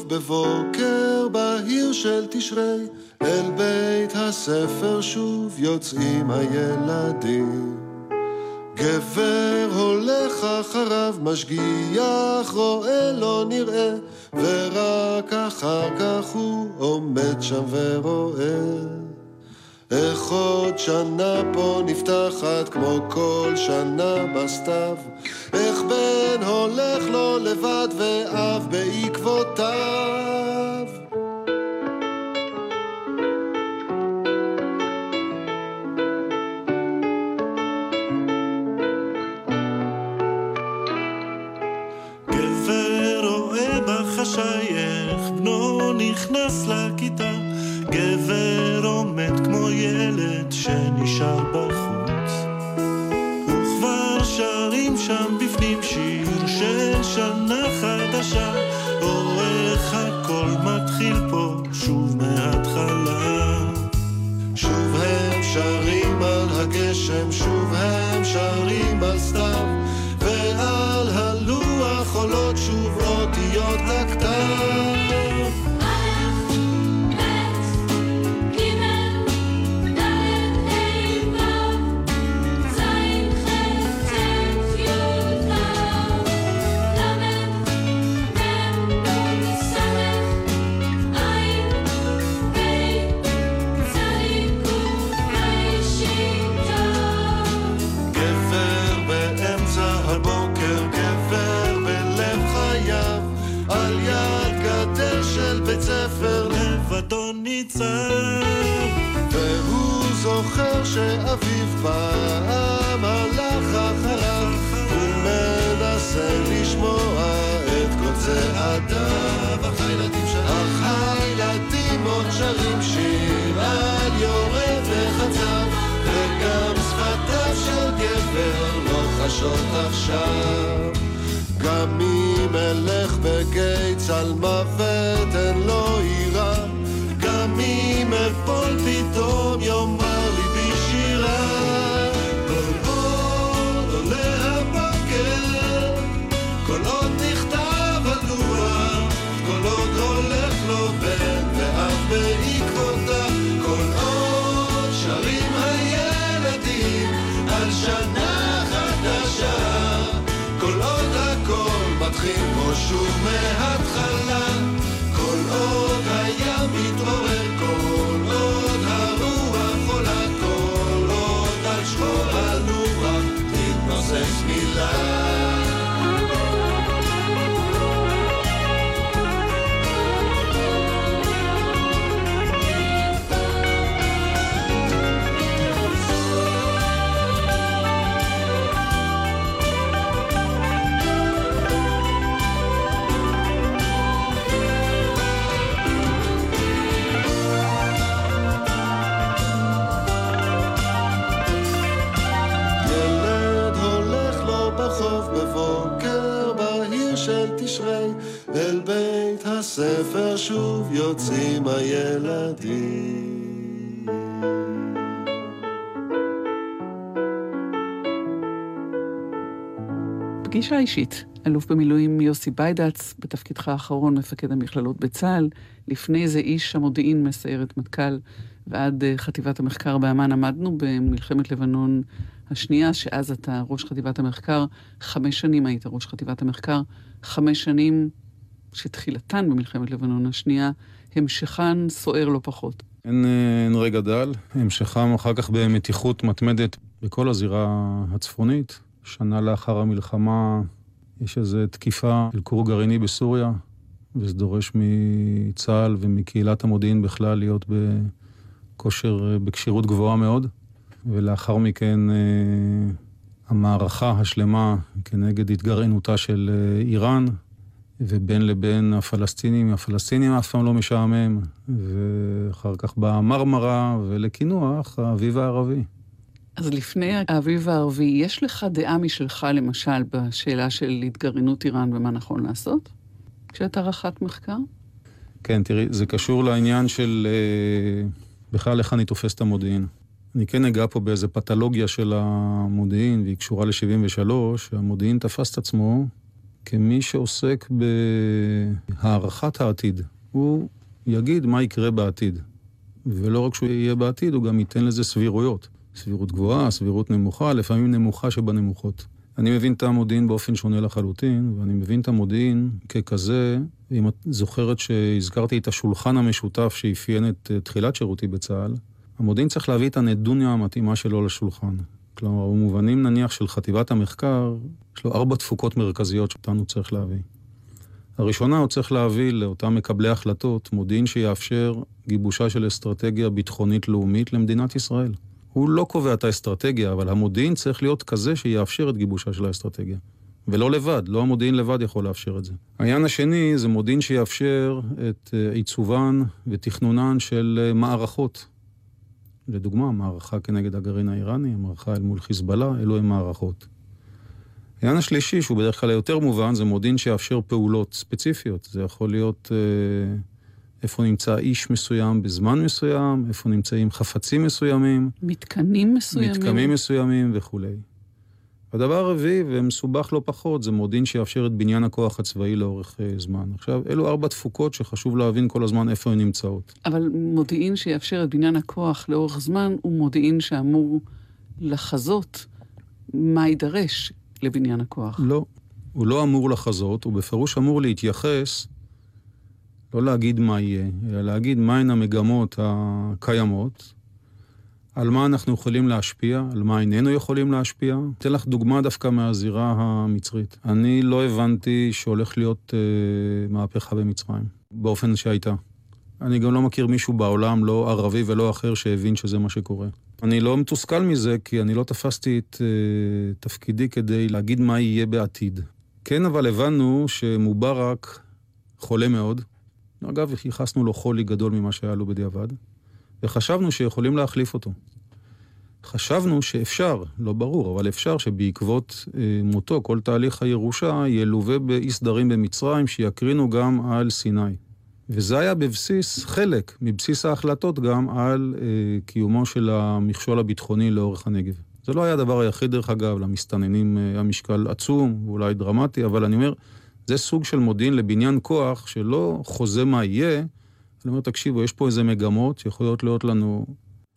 בבוקר בהיר של תשרי, אל בית הספר שוב יוצאים הילדים. גבר הולך אחריו, משגיח, רואה לא נראה, ורק אחר כך הוא עומד שם ורואה. איך עוד שנה פה נפתחת כמו כל שנה בסתיו איך שהולך לו לבד ואב בעקבותיו. גבר רואה בחשייך, בנו נכנס לכיתה, גבר עומד כמו ילד שנשאר בחור. או איך הכל מתחיל פה שוב מההתחלה. שוב הם שרים על הגשם, שוב הספר שוב יוצאים הילדים. פגישה אישית, אלוף במילואים יוסי ביידץ, בתפקידך האחרון מפקד המכללות בצה"ל, לפני זה איש המודיעין מסיירת מטכ"ל, ועד אה, חטיבת המחקר באמ"ן עמדנו במלחמת לבנון השנייה, שאז אתה ראש חטיבת המחקר, חמש שנים היית ראש חטיבת המחקר, חמש שנים שתחילתן במלחמת לבנון השנייה, המשכן סוער לא פחות. אין, אה, אין רגע דל, המשכם אחר כך במתיחות מתמדת בכל הזירה הצפונית. שנה לאחר המלחמה יש איזו תקיפה של כור גרעיני בסוריה, וזה דורש מצה"ל ומקהילת המודיעין בכלל להיות בכושר, אה, בכשירות גבוהה מאוד. ולאחר מכן אה, המערכה השלמה כנגד התגרענותה של אה, איראן, ובין לבין הפלסטינים, הפלסטינים אף פעם לא משעמם, ואחר כך באה מרמרה, ולקינוח, האביב הערבי. אז לפני האביב הערבי, יש לך דעה משלך, למשל, בשאלה של התגרענות איראן ומה נכון לעשות? כשאתה רח"ט מחקר? כן, תראי, זה קשור לעניין של אה, בכלל איך אני תופס את המודיעין. אני כן אגע פה באיזה פתולוגיה של המודיעין, והיא קשורה ל-73, שהמודיעין תפס את עצמו כמי שעוסק בהערכת העתיד. הוא יגיד מה יקרה בעתיד. ולא רק שהוא יהיה בעתיד, הוא גם ייתן לזה סבירויות. סבירות גבוהה, סבירות נמוכה, לפעמים נמוכה שבנמוכות. אני מבין את המודיעין באופן שונה לחלוטין, ואני מבין את המודיעין ככזה, אם את זוכרת שהזכרתי את השולחן המשותף שאפיין את אה, תחילת שירותי בצה"ל, המודיעין צריך להביא את הנדוניה המתאימה שלו לשולחן. כלומר, במובנים נניח של חטיבת המחקר, יש לו ארבע תפוקות מרכזיות שאותן הוא צריך להביא. הראשונה, הוא צריך להביא לאותם מקבלי החלטות מודיעין שיאפשר גיבושה של אסטרטגיה ביטחונית לאומית למדינת ישראל. הוא לא קובע את האסטרטגיה, אבל המודיעין צריך להיות כזה שיאפשר את גיבושה של האסטרטגיה. ולא לבד, לא המודיעין לבד יכול לאפשר את זה. העניין השני זה מודיעין שיאפשר את אה, עיצובן ותכנונן של אה, מערכות. לדוגמה, מערכה כנגד הגרעין האיראני, מערכה אל מול חיזבאללה, אלו הן מערכות. העניין השלישי, שהוא בדרך כלל יותר מובן, זה מודיעין שיאפשר פעולות ספציפיות. זה יכול להיות אה, איפה נמצא איש מסוים בזמן מסוים, איפה נמצאים חפצים מסוימים. מתקנים מסוימים. מתקנים מסוימים וכולי. הדבר הרביעי, ומסובך לא פחות, זה מודיעין שיאפשר את בניין הכוח הצבאי לאורך uh, זמן. עכשיו, אלו ארבע תפוקות שחשוב להבין כל הזמן איפה הן נמצאות. אבל מודיעין שיאפשר את בניין הכוח לאורך זמן, הוא מודיעין שאמור לחזות מה יידרש לבניין הכוח. לא, הוא לא אמור לחזות, הוא בפירוש אמור להתייחס, לא להגיד מה יהיה, אלא להגיד מהן המגמות הקיימות, על מה אנחנו יכולים להשפיע, על מה איננו יכולים להשפיע. אתן לך דוגמה דווקא מהזירה המצרית. אני לא הבנתי שהולך להיות אה, מהפכה במצרים, באופן שהייתה. אני גם לא מכיר מישהו בעולם, לא ערבי ולא אחר, שהבין שזה מה שקורה. אני לא מתוסכל מזה, כי אני לא תפסתי את אה, תפקידי כדי להגיד מה יהיה בעתיד. כן, אבל הבנו שמובארק חולה מאוד. אגב, ייחסנו לו חולי גדול ממה שהיה לו בדיעבד. וחשבנו שיכולים להחליף אותו. חשבנו שאפשר, לא ברור, אבל אפשר שבעקבות אה, מותו כל תהליך הירושה ילווה באי סדרים במצרים שיקרינו גם על סיני. וזה היה בבסיס, חלק מבסיס ההחלטות גם על אה, קיומו של המכשול הביטחוני לאורך הנגב. זה לא היה הדבר היחיד, דרך אגב, למסתננים אה, המשקל עצום, ואולי דרמטי, אבל אני אומר, זה סוג של מודיעין לבניין כוח שלא חוזה מה יהיה, אני אומר, תקשיבו, יש פה איזה מגמות שיכולות להיות לנו,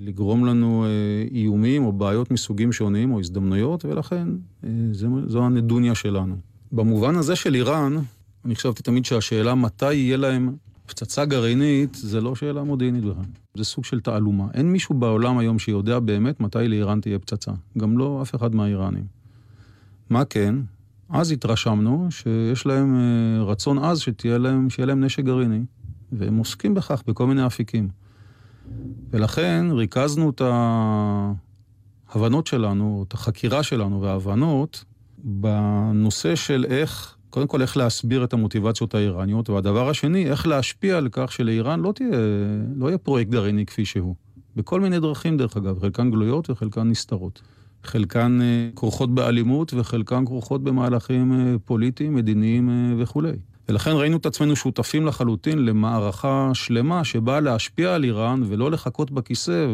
לגרום לנו אה, איומים או בעיות מסוגים שונים או הזדמנויות, ולכן אה, זה, זו הנדוניה שלנו. במובן הזה של איראן, אני חשבתי תמיד שהשאלה מתי יהיה להם פצצה גרעינית, זה לא שאלה מודיעינית בכלל. זה סוג של תעלומה. אין מישהו בעולם היום שיודע באמת מתי לאיראן תהיה פצצה. גם לא אף אחד מהאיראנים. מה כן? אז התרשמנו שיש להם אה, רצון עז שתהיה להם, שיהיה להם נשק גרעיני. והם עוסקים בכך בכל מיני אפיקים. ולכן ריכזנו את ההבנות שלנו, את החקירה שלנו וההבנות, בנושא של איך, קודם כל איך להסביר את המוטיבציות האיראניות, והדבר השני, איך להשפיע על כך שלאיראן לא תהיה, לא יהיה פרויקט גרעיני כפי שהוא. בכל מיני דרכים, דרך אגב, חלקן גלויות וחלקן נסתרות. חלקן אה, כרוכות באלימות וחלקן כרוכות במהלכים אה, פוליטיים, מדיניים אה, וכולי. ולכן ראינו את עצמנו שותפים לחלוטין למערכה שלמה שבאה להשפיע על איראן ולא לחכות בכיסא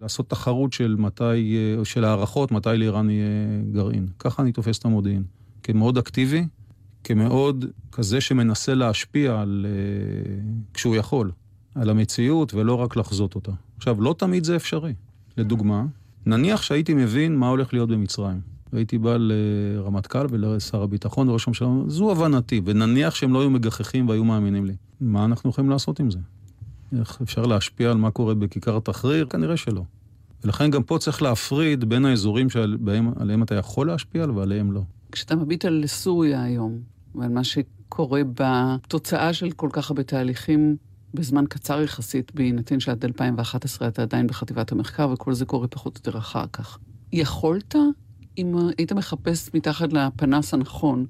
ולעשות תחרות של מתי, של הערכות מתי לאיראן יהיה גרעין. ככה אני תופס את המודיעין. כמאוד אקטיבי, כמאוד כזה שמנסה להשפיע על, כשהוא יכול, על המציאות ולא רק לחזות אותה. עכשיו, לא תמיד זה אפשרי. לדוגמה, נניח שהייתי מבין מה הולך להיות במצרים. והייתי בא לרמטכ"ל ולשר הביטחון וראש הממשלה, זו הבנתי, ונניח שהם לא היו מגחכים והיו מאמינים לי. מה אנחנו יכולים לעשות עם זה? איך אפשר להשפיע על מה קורה בכיכר תחריר? כנראה שלא. ולכן גם פה צריך להפריד בין האזורים שעליהם אתה יכול להשפיע ועליהם לא. כשאתה מביט על סוריה היום, ועל מה שקורה בתוצאה של כל כך הרבה תהליכים בזמן קצר יחסית, בהינתן שעד 2011 אתה עדיין בחטיבת המחקר, וכל זה קורה פחות או יותר אחר כך. יכולת אם היית מחפש מתחת לפנס הנכון,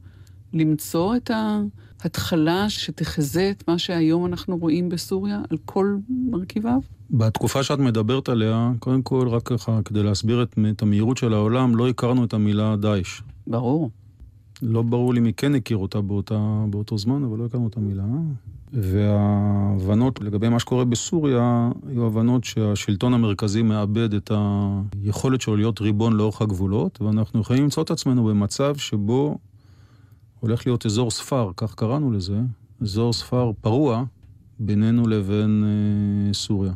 למצוא את ההתחלה שתחזה את מה שהיום אנחנו רואים בסוריה על כל מרכיביו? בתקופה שאת מדברת עליה, קודם כל, רק ככה, כדי להסביר את, את המהירות של העולם, לא הכרנו את המילה דאעש. ברור. לא ברור לי מי כן הכיר אותה באותה, באותו זמן, אבל לא הכרנו את המילה. וההבנות לגבי מה שקורה בסוריה, היו הבנות שהשלטון המרכזי מאבד את היכולת שלו להיות ריבון לאורך הגבולות, ואנחנו יכולים למצוא את עצמנו במצב שבו הולך להיות אזור ספר, כך קראנו לזה, אזור ספר פרוע בינינו לבין אה, סוריה.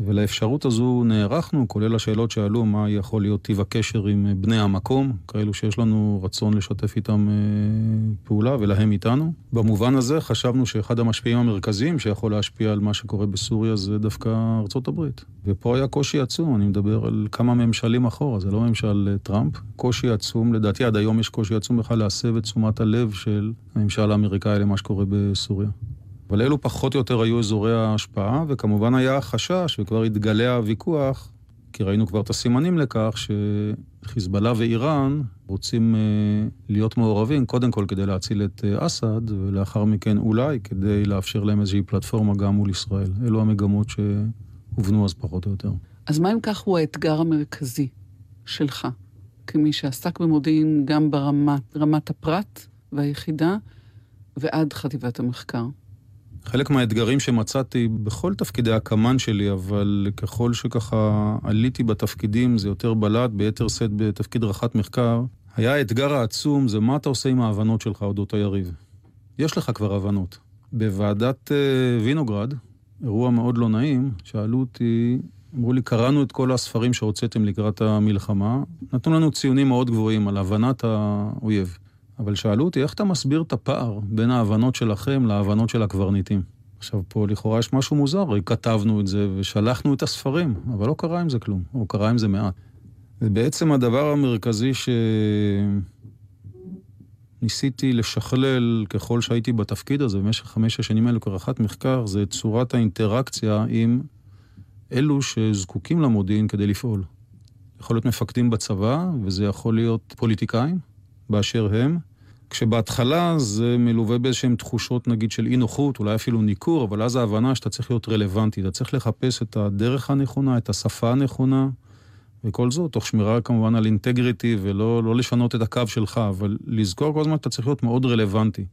ולאפשרות הזו נערכנו, כולל השאלות שעלו, מה יכול להיות טיב הקשר עם בני המקום, כאלו שיש לנו רצון לשתף איתם אה, פעולה ולהם איתנו. במובן הזה חשבנו שאחד המשפיעים המרכזיים שיכול להשפיע על מה שקורה בסוריה זה דווקא ארצות הברית. ופה היה קושי עצום, אני מדבר על כמה ממשלים אחורה, זה לא ממשל אה, טראמפ. קושי עצום, לדעתי עד היום יש קושי עצום בכלל להסב את תשומת הלב של הממשל האמריקאי למה שקורה בסוריה. אבל אלו פחות או יותר היו אזורי ההשפעה, וכמובן היה החשש, וכבר התגלה הוויכוח, כי ראינו כבר את הסימנים לכך שחיזבאללה ואיראן רוצים אה, להיות מעורבים, קודם כל כדי להציל את אה, אסד, ולאחר מכן אולי כדי לאפשר להם איזושהי פלטפורמה גם מול ישראל. אלו המגמות שהובנו אז פחות או יותר. אז מה אם כך הוא האתגר המרכזי שלך, כמי שעסק במודיעין גם ברמת הפרט והיחידה ועד חטיבת המחקר? חלק מהאתגרים שמצאתי בכל תפקידי הקמ"ן שלי, אבל ככל שככה עליתי בתפקידים, זה יותר בלט, ביתר שאת בתפקיד רח"ט מחקר, היה האתגר העצום, זה מה אתה עושה עם ההבנות שלך אודות היריב. יש לך כבר הבנות. בוועדת uh, וינוגרד, אירוע מאוד לא נעים, שאלו אותי, אמרו לי, קראנו את כל הספרים שהוצאתם לקראת המלחמה, נתנו לנו ציונים מאוד גבוהים על הבנת האויב. אבל שאלו אותי, איך אתה מסביר את הפער בין ההבנות שלכם להבנות של הקברניטים? עכשיו, פה לכאורה יש משהו מוזר, הרי כתבנו את זה ושלחנו את הספרים, אבל לא קרה עם זה כלום, או קרה עם זה מעט. ובעצם הדבר המרכזי שניסיתי לשכלל ככל שהייתי בתפקיד הזה במשך חמש השנים האלו כרחת מחקר, זה צורת האינטראקציה עם אלו שזקוקים למודיעין כדי לפעול. יכול להיות מפקדים בצבא, וזה יכול להיות פוליטיקאים, באשר הם. כשבהתחלה זה מלווה באיזשהן תחושות נגיד של אי נוחות, אולי אפילו ניכור, אבל אז ההבנה שאתה צריך להיות רלוונטי, אתה צריך לחפש את הדרך הנכונה, את השפה הנכונה, וכל זאת, תוך שמירה כמובן על אינטגריטי ולא לא לשנות את הקו שלך, אבל לזכור כל הזמן שאתה צריך להיות מאוד רלוונטי.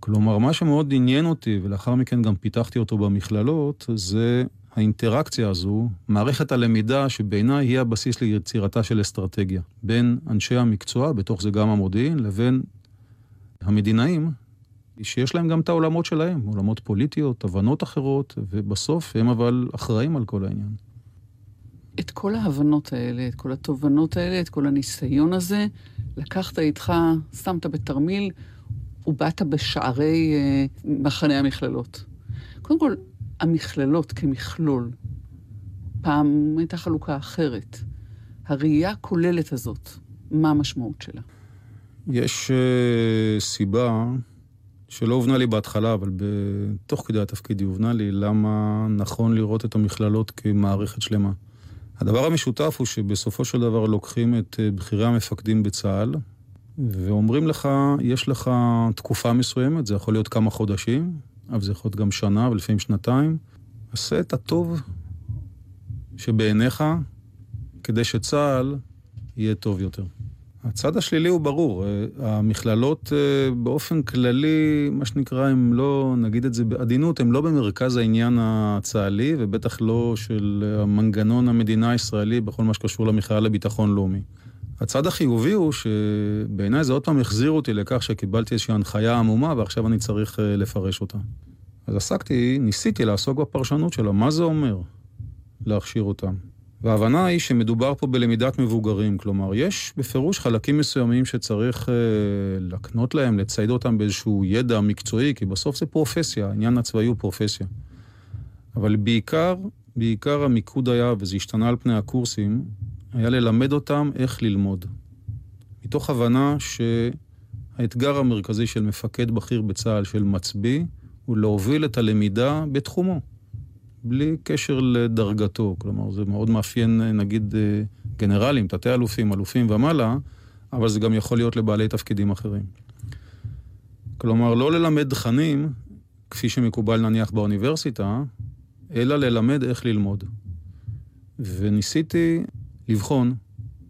כלומר, מה שמאוד עניין אותי, ולאחר מכן גם פיתחתי אותו במכללות, זה האינטראקציה הזו, מערכת הלמידה שבעיניי היא הבסיס ליצירתה של אסטרטגיה. בין אנשי המקצוע, בתוך זה גם המודיעין, לבין המדינאים, שיש להם גם את העולמות שלהם, עולמות פוליטיות, הבנות אחרות, ובסוף הם אבל אחראים על כל העניין. את כל ההבנות האלה, את כל התובנות האלה, את כל הניסיון הזה, לקחת איתך, שמת בתרמיל ובאת בשערי אה, מחנה המכללות. קודם כל, המכללות כמכלול, פעם הייתה חלוקה אחרת. הראייה הכוללת הזאת, מה המשמעות שלה? יש uh, סיבה שלא הובנה לי בהתחלה, אבל בתוך כדי התפקיד היא הובנה לי, למה נכון לראות את המכללות כמערכת שלמה. הדבר המשותף הוא שבסופו של דבר לוקחים את uh, בכירי המפקדים בצה"ל, ואומרים לך, יש לך תקופה מסוימת, זה יכול להיות כמה חודשים, אבל זה יכול להיות גם שנה ולפעמים שנתיים. עשה את הטוב שבעיניך, כדי שצה"ל יהיה טוב יותר. הצד השלילי הוא ברור. אה, המכללות אה, באופן כללי, מה שנקרא, הם לא, נגיד את זה בעדינות, הם לא במרכז העניין הצה"לי, ובטח לא של המנגנון המדינה הישראלי בכל מה שקשור למכללה לביטחון לאומי. הצד החיובי הוא שבעיניי זה עוד פעם החזיר אותי לכך שקיבלתי איזושהי הנחיה עמומה ועכשיו אני צריך אה, לפרש אותה. אז עסקתי, ניסיתי לעסוק בפרשנות שלה, מה זה אומר להכשיר אותם. וההבנה היא שמדובר פה בלמידת מבוגרים, כלומר, יש בפירוש חלקים מסוימים שצריך אה, לקנות להם, לצייד אותם באיזשהו ידע מקצועי, כי בסוף זה פרופסיה, העניין הצבאי הוא פרופסיה. אבל בעיקר, בעיקר המיקוד היה, וזה השתנה על פני הקורסים, היה ללמד אותם איך ללמוד. מתוך הבנה שהאתגר המרכזי של מפקד בכיר בצה"ל, של מצביא, הוא להוביל את הלמידה בתחומו, בלי קשר לדרגתו. כלומר, זה מאוד מאפיין, נגיד, גנרלים, תתי-אלופים, אלופים ומעלה, אבל זה גם יכול להיות לבעלי תפקידים אחרים. כלומר, לא ללמד תכנים, כפי שמקובל נניח באוניברסיטה, אלא ללמד איך ללמוד. וניסיתי לבחון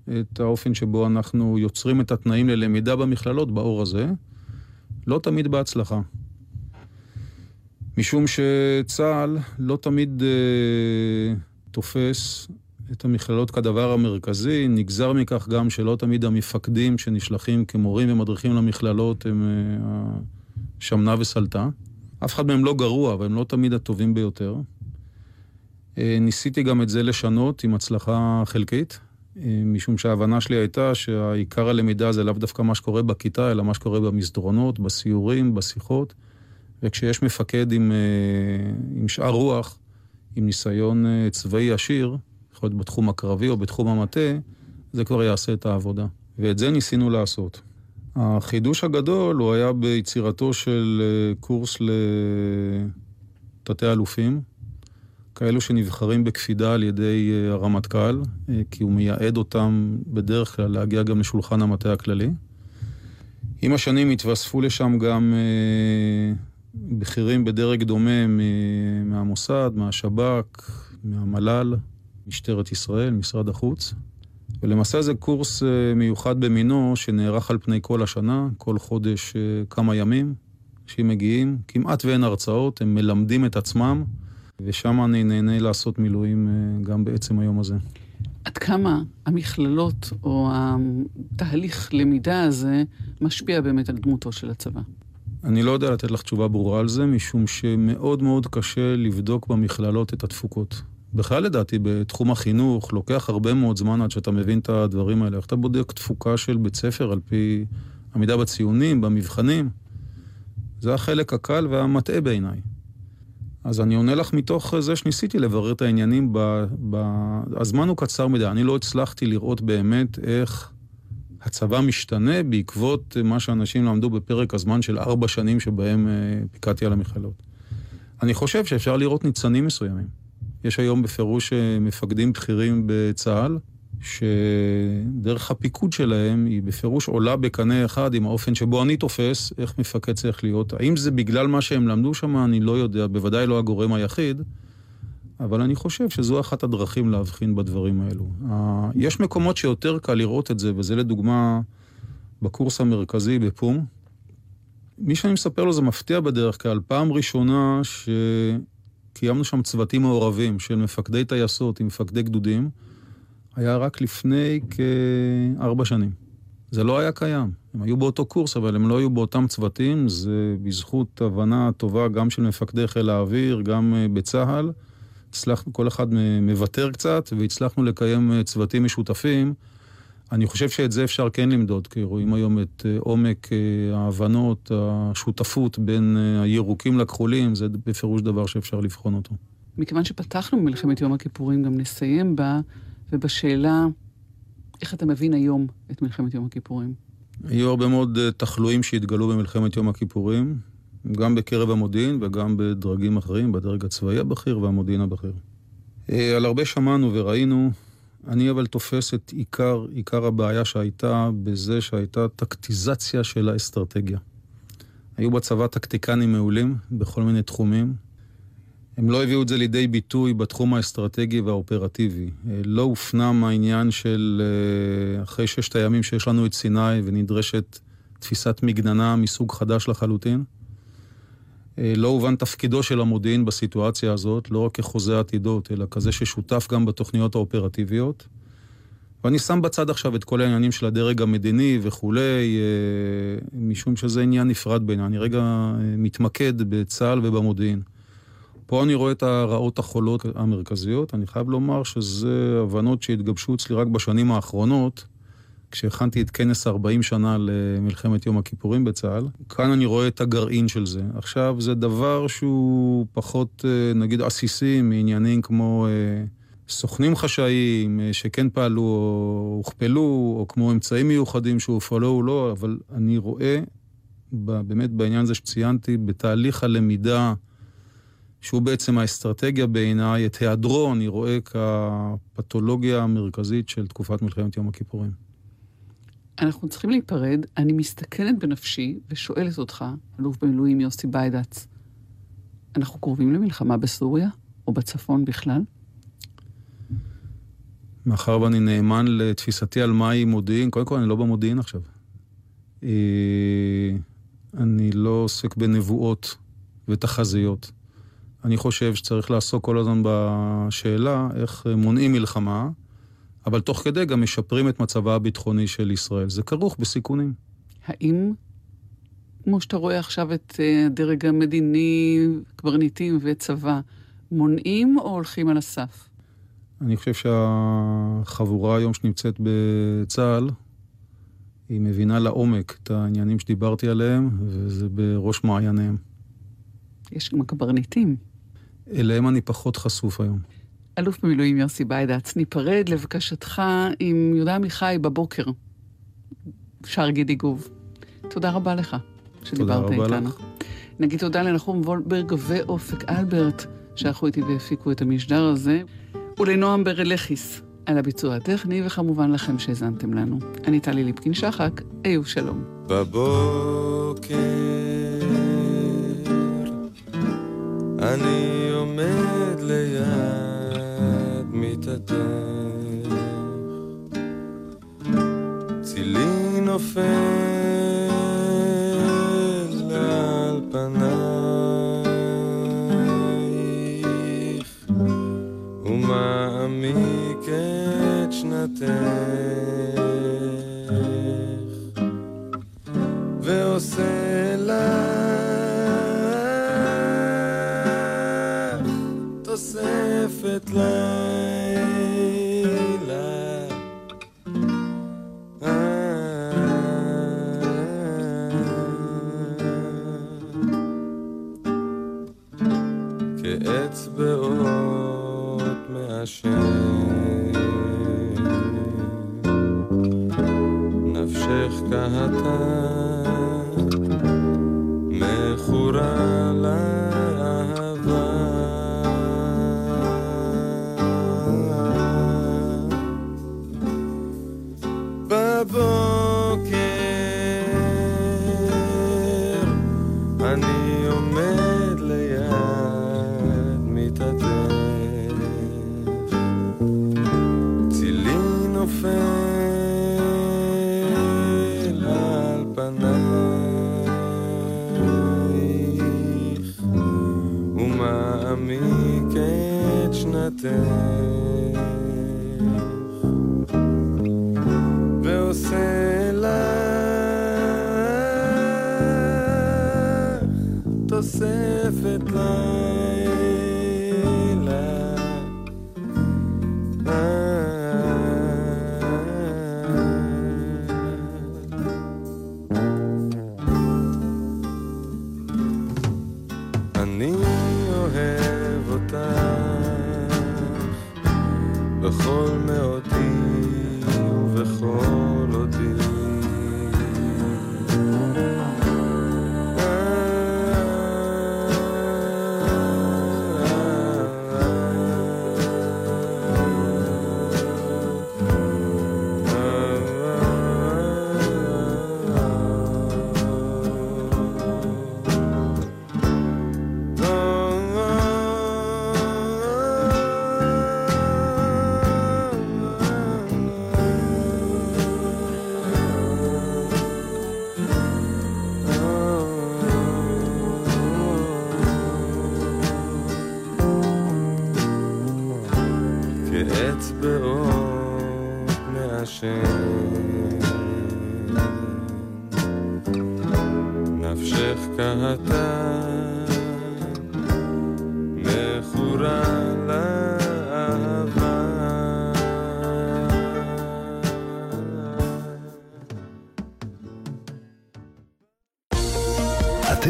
את האופן שבו אנחנו יוצרים את התנאים ללמידה במכללות באור הזה, לא תמיד בהצלחה. משום שצה"ל לא תמיד אה, תופס את המכללות כדבר המרכזי, נגזר מכך גם שלא תמיד המפקדים שנשלחים כמורים ומדריכים למכללות הם אה, שמנה וסלטה. אף אחד מהם לא גרוע, אבל הם לא תמיד הטובים ביותר. אה, ניסיתי גם את זה לשנות עם הצלחה חלקית. משום שההבנה שלי הייתה שהעיקר הלמידה זה לאו דווקא מה שקורה בכיתה, אלא מה שקורה במסדרונות, בסיורים, בשיחות. וכשיש מפקד עם, אה, עם שאר רוח, עם ניסיון אה, צבאי עשיר, יכול להיות בתחום הקרבי או בתחום המטה, זה כבר יעשה את העבודה. ואת זה ניסינו לעשות. החידוש הגדול הוא היה ביצירתו של אה, קורס לתתי-אלופים, כאלו שנבחרים בקפידה על ידי אה, הרמטכ"ל, אה, כי הוא מייעד אותם בדרך כלל להגיע גם לשולחן המטה הכללי. עם השנים התווספו לשם גם אה, בכירים בדרג דומה מהמוסד, מהשב"כ, מהמל"ל, משטרת ישראל, משרד החוץ. ולמעשה זה קורס מיוחד במינו שנערך על פני כל השנה, כל חודש כמה ימים. אנשים מגיעים, כמעט ואין הרצאות, הם מלמדים את עצמם. ושם אני נהנה לעשות מילואים אה, גם בעצם היום הזה. עד כמה המכללות או התהליך למידה הזה משפיע באמת על דמותו של הצבא? אני לא יודע לתת לך תשובה ברורה על זה, משום שמאוד מאוד קשה לבדוק במכללות את התפוקות. בכלל לדעתי בתחום החינוך לוקח הרבה מאוד זמן עד שאתה מבין את הדברים האלה. איך אתה בודק תפוקה של בית ספר על פי עמידה בציונים, במבחנים? זה החלק הקל והמטעה בעיניי. אז אני עונה לך מתוך זה שניסיתי לברר את העניינים. ב, ב... הזמן הוא קצר מדי, אני לא הצלחתי לראות באמת איך הצבא משתנה בעקבות מה שאנשים למדו בפרק הזמן של ארבע שנים שבהם אה, פיקדתי על המכללות. אני חושב שאפשר לראות ניצנים מסוימים. יש היום בפירוש אה, מפקדים בכירים בצה"ל, שדרך הפיקוד שלהם היא בפירוש עולה בקנה אחד עם האופן שבו אני תופס איך מפקד צריך להיות. האם זה בגלל מה שהם למדו שם, אני לא יודע, בוודאי לא הגורם היחיד, אבל אני חושב שזו אחת הדרכים להבחין בדברים האלו. יש מקומות שיותר קל לראות את זה, וזה לדוגמה בקורס המרכזי בפום. מי שאני מספר לו זה מפתיע בדרך כלל, פעם ראשונה שקיימנו שם צוותים מעורבים של מפקדי טייסות עם מפקדי גדודים. היה רק לפני כארבע שנים. זה לא היה קיים. הם היו באותו קורס, אבל הם לא היו באותם צוותים. זה בזכות הבנה טובה גם של מפקדי חיל האוויר, גם אה, בצה"ל. הצלחנו, כל אחד מוותר קצת, והצלחנו לקיים אה, צוותים משותפים. אני חושב שאת זה אפשר כן למדוד, כי רואים היום את אה, עומק ההבנות, השותפות בין הירוקים לכחולים, זה בפירוש דבר שאפשר לבחון אותו. מכיוון שפתחנו במלחמת יום הכיפורים, גם נסיים בה. ובשאלה, איך אתה מבין היום את מלחמת יום הכיפורים? היו הרבה מאוד אה, תחלואים שהתגלו במלחמת יום הכיפורים, גם בקרב המודיעין וגם בדרגים אחרים, בדרג הצבאי הבכיר והמודיעין הבכיר. אה, על הרבה שמענו וראינו, אני אבל תופס את עיקר, עיקר הבעיה שהייתה בזה שהייתה טקטיזציה של האסטרטגיה. היו בצבא טקטיקנים מעולים בכל מיני תחומים, הם לא הביאו את זה לידי ביטוי בתחום האסטרטגי והאופרטיבי. אה, לא הופנם העניין של אה, אחרי ששת הימים שיש לנו את סיני ונדרשת תפיסת מגננה מסוג חדש לחלוטין. אה, לא הובן תפקידו של המודיעין בסיטואציה הזאת, לא רק כחוזה עתידות, אלא כזה ששותף גם בתוכניות האופרטיביות. ואני שם בצד עכשיו את כל העניינים של הדרג המדיני וכולי, משום שזה עניין נפרד בעיניי. אני רגע מתמקד בצה"ל ובמודיעין. פה אני רואה את הרעות החולות המרכזיות. אני חייב לומר שזה הבנות שהתגבשו אצלי רק בשנים האחרונות, כשהכנתי את כנס 40 שנה למלחמת יום הכיפורים בצה"ל. כאן אני רואה את הגרעין של זה. עכשיו, זה דבר שהוא פחות, אה, נגיד, עסיסי מעניינים כמו... אה, סוכנים חשאיים אה, שכן פעלו או הוכפלו, או כמו אמצעים מיוחדים שהופעלו או לא, אבל אני רואה באמת בעניין הזה שציינתי, בתהליך הלמידה שהוא בעצם האסטרטגיה בעיניי, את היעדרו אני רואה כפתולוגיה המרכזית של תקופת מלחמת יום הכיפורים. אנחנו צריכים להיפרד. אני מסתכנת בנפשי ושואלת אותך, אלוף במילואים יוסי ביידץ, אנחנו קרובים למלחמה בסוריה או בצפון בכלל? מאחר ואני נאמן לתפיסתי על מהי מודיעין, קודם כל אני לא במודיעין עכשיו. אה, אני לא עוסק בנבואות ותחזיות. אני חושב שצריך לעסוק כל הזמן בשאלה איך מונעים מלחמה, אבל תוך כדי גם משפרים את מצבה הביטחוני של ישראל. זה כרוך בסיכונים. האם, כמו שאתה רואה עכשיו את אה, הדרג המדיני, קברניטים וצבא, מונעים או הולכים על הסף? אני חושב שהחבורה היום שנמצאת בצה"ל, היא מבינה לעומק את העניינים שדיברתי עליהם, וזה בראש מעייניהם. יש גם קברניטים. אליהם אני פחות חשוף היום. אלוף במילואים יוסי ביידץ, ניפרד לבקשתך עם יהודה עמיחי בבוקר, שער גידי גוב. תודה רבה לך שדיברת איתנו. תודה רבה לך. נגיד תודה לנחום וולברג ואופק אלברט, שערכו איתי והפיקו את המשדר הזה, ולנועם ברלכיס על הביצוע הטכני, וכמובן לכם שהאזנתם לנו. אני טלי ליפקין-שחק, היו שלום. בבוקר אני עומד ליד מיטתך צילי נופל על פנייך ומעמיק את שנתך ועושה לך תוספת לילה. כאצבעות מעשן נפשך קהתה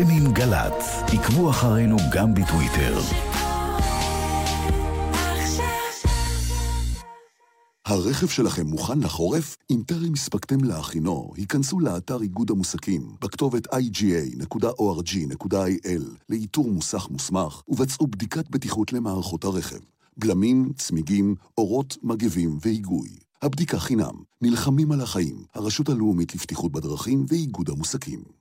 אתם עם גל"צ, עקבו אחרינו גם בטוויטר. הרכב שלכם מוכן לחורף? אם טרם הספקתם להכינו, היכנסו לאתר איגוד המוסקים בכתובת iga.org.il לאיתור מוסך מוסמך ובצעו בדיקת בטיחות למערכות הרכב. בלמים, צמיגים, אורות, מגבים והיגוי. הבדיקה חינם. נלחמים על החיים. הרשות הלאומית לבטיחות בדרכים ואיגוד המוסקים.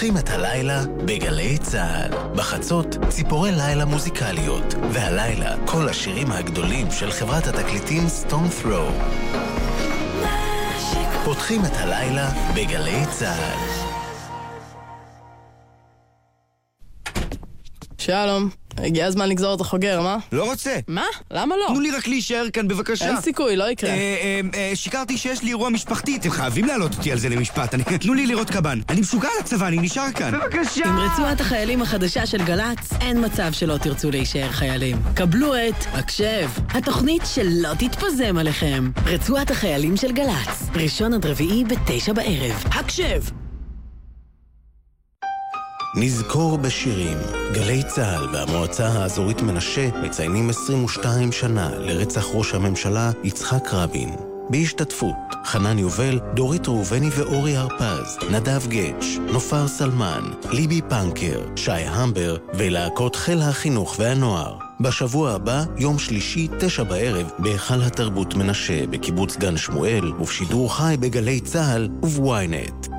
פותחים את הלילה בגלי צה"ל. בחצות, ציפורי לילה מוזיקליות. והלילה, כל השירים הגדולים של חברת התקליטים סטון ת'רו. פותחים את הלילה בגלי צה"ל. שלום, הגיע הזמן לגזור את החוגר, מה? לא רוצה. מה? למה לא? תנו לי רק להישאר כאן בבקשה. אין סיכוי, לא יקרה. אה, אה, אה, שיקרתי שיש לי אירוע משפחתי, אתם חייבים להעלות אותי על זה למשפט. אני- תנו לי לראות קב"ן. אני משוגע לצבא, אני נשאר כאן. בבקשה! עם רצועת החיילים החדשה של גל"צ, אין מצב שלא תרצו להישאר חיילים. קבלו את הקשב, התוכנית שלא תתפזם עליכם. רצועת החיילים של גל"צ, ראשון עד רביעי בתשע בערב. הקשב! נזכור בשירים. גלי צה"ל והמועצה האזורית מנשה מציינים 22 שנה לרצח ראש הממשלה יצחק רבין. בהשתתפות חנן יובל, דורית ראובני ואורי הרפז, נדב גץ', נופר סלמן, ליבי פנקר, שי המבר ולהקות חיל החינוך והנוער. בשבוע הבא, יום שלישי, תשע בערב, בהיכל התרבות מנשה, בקיבוץ גן שמואל, ובשידור חי בגלי צה"ל ובוויינט.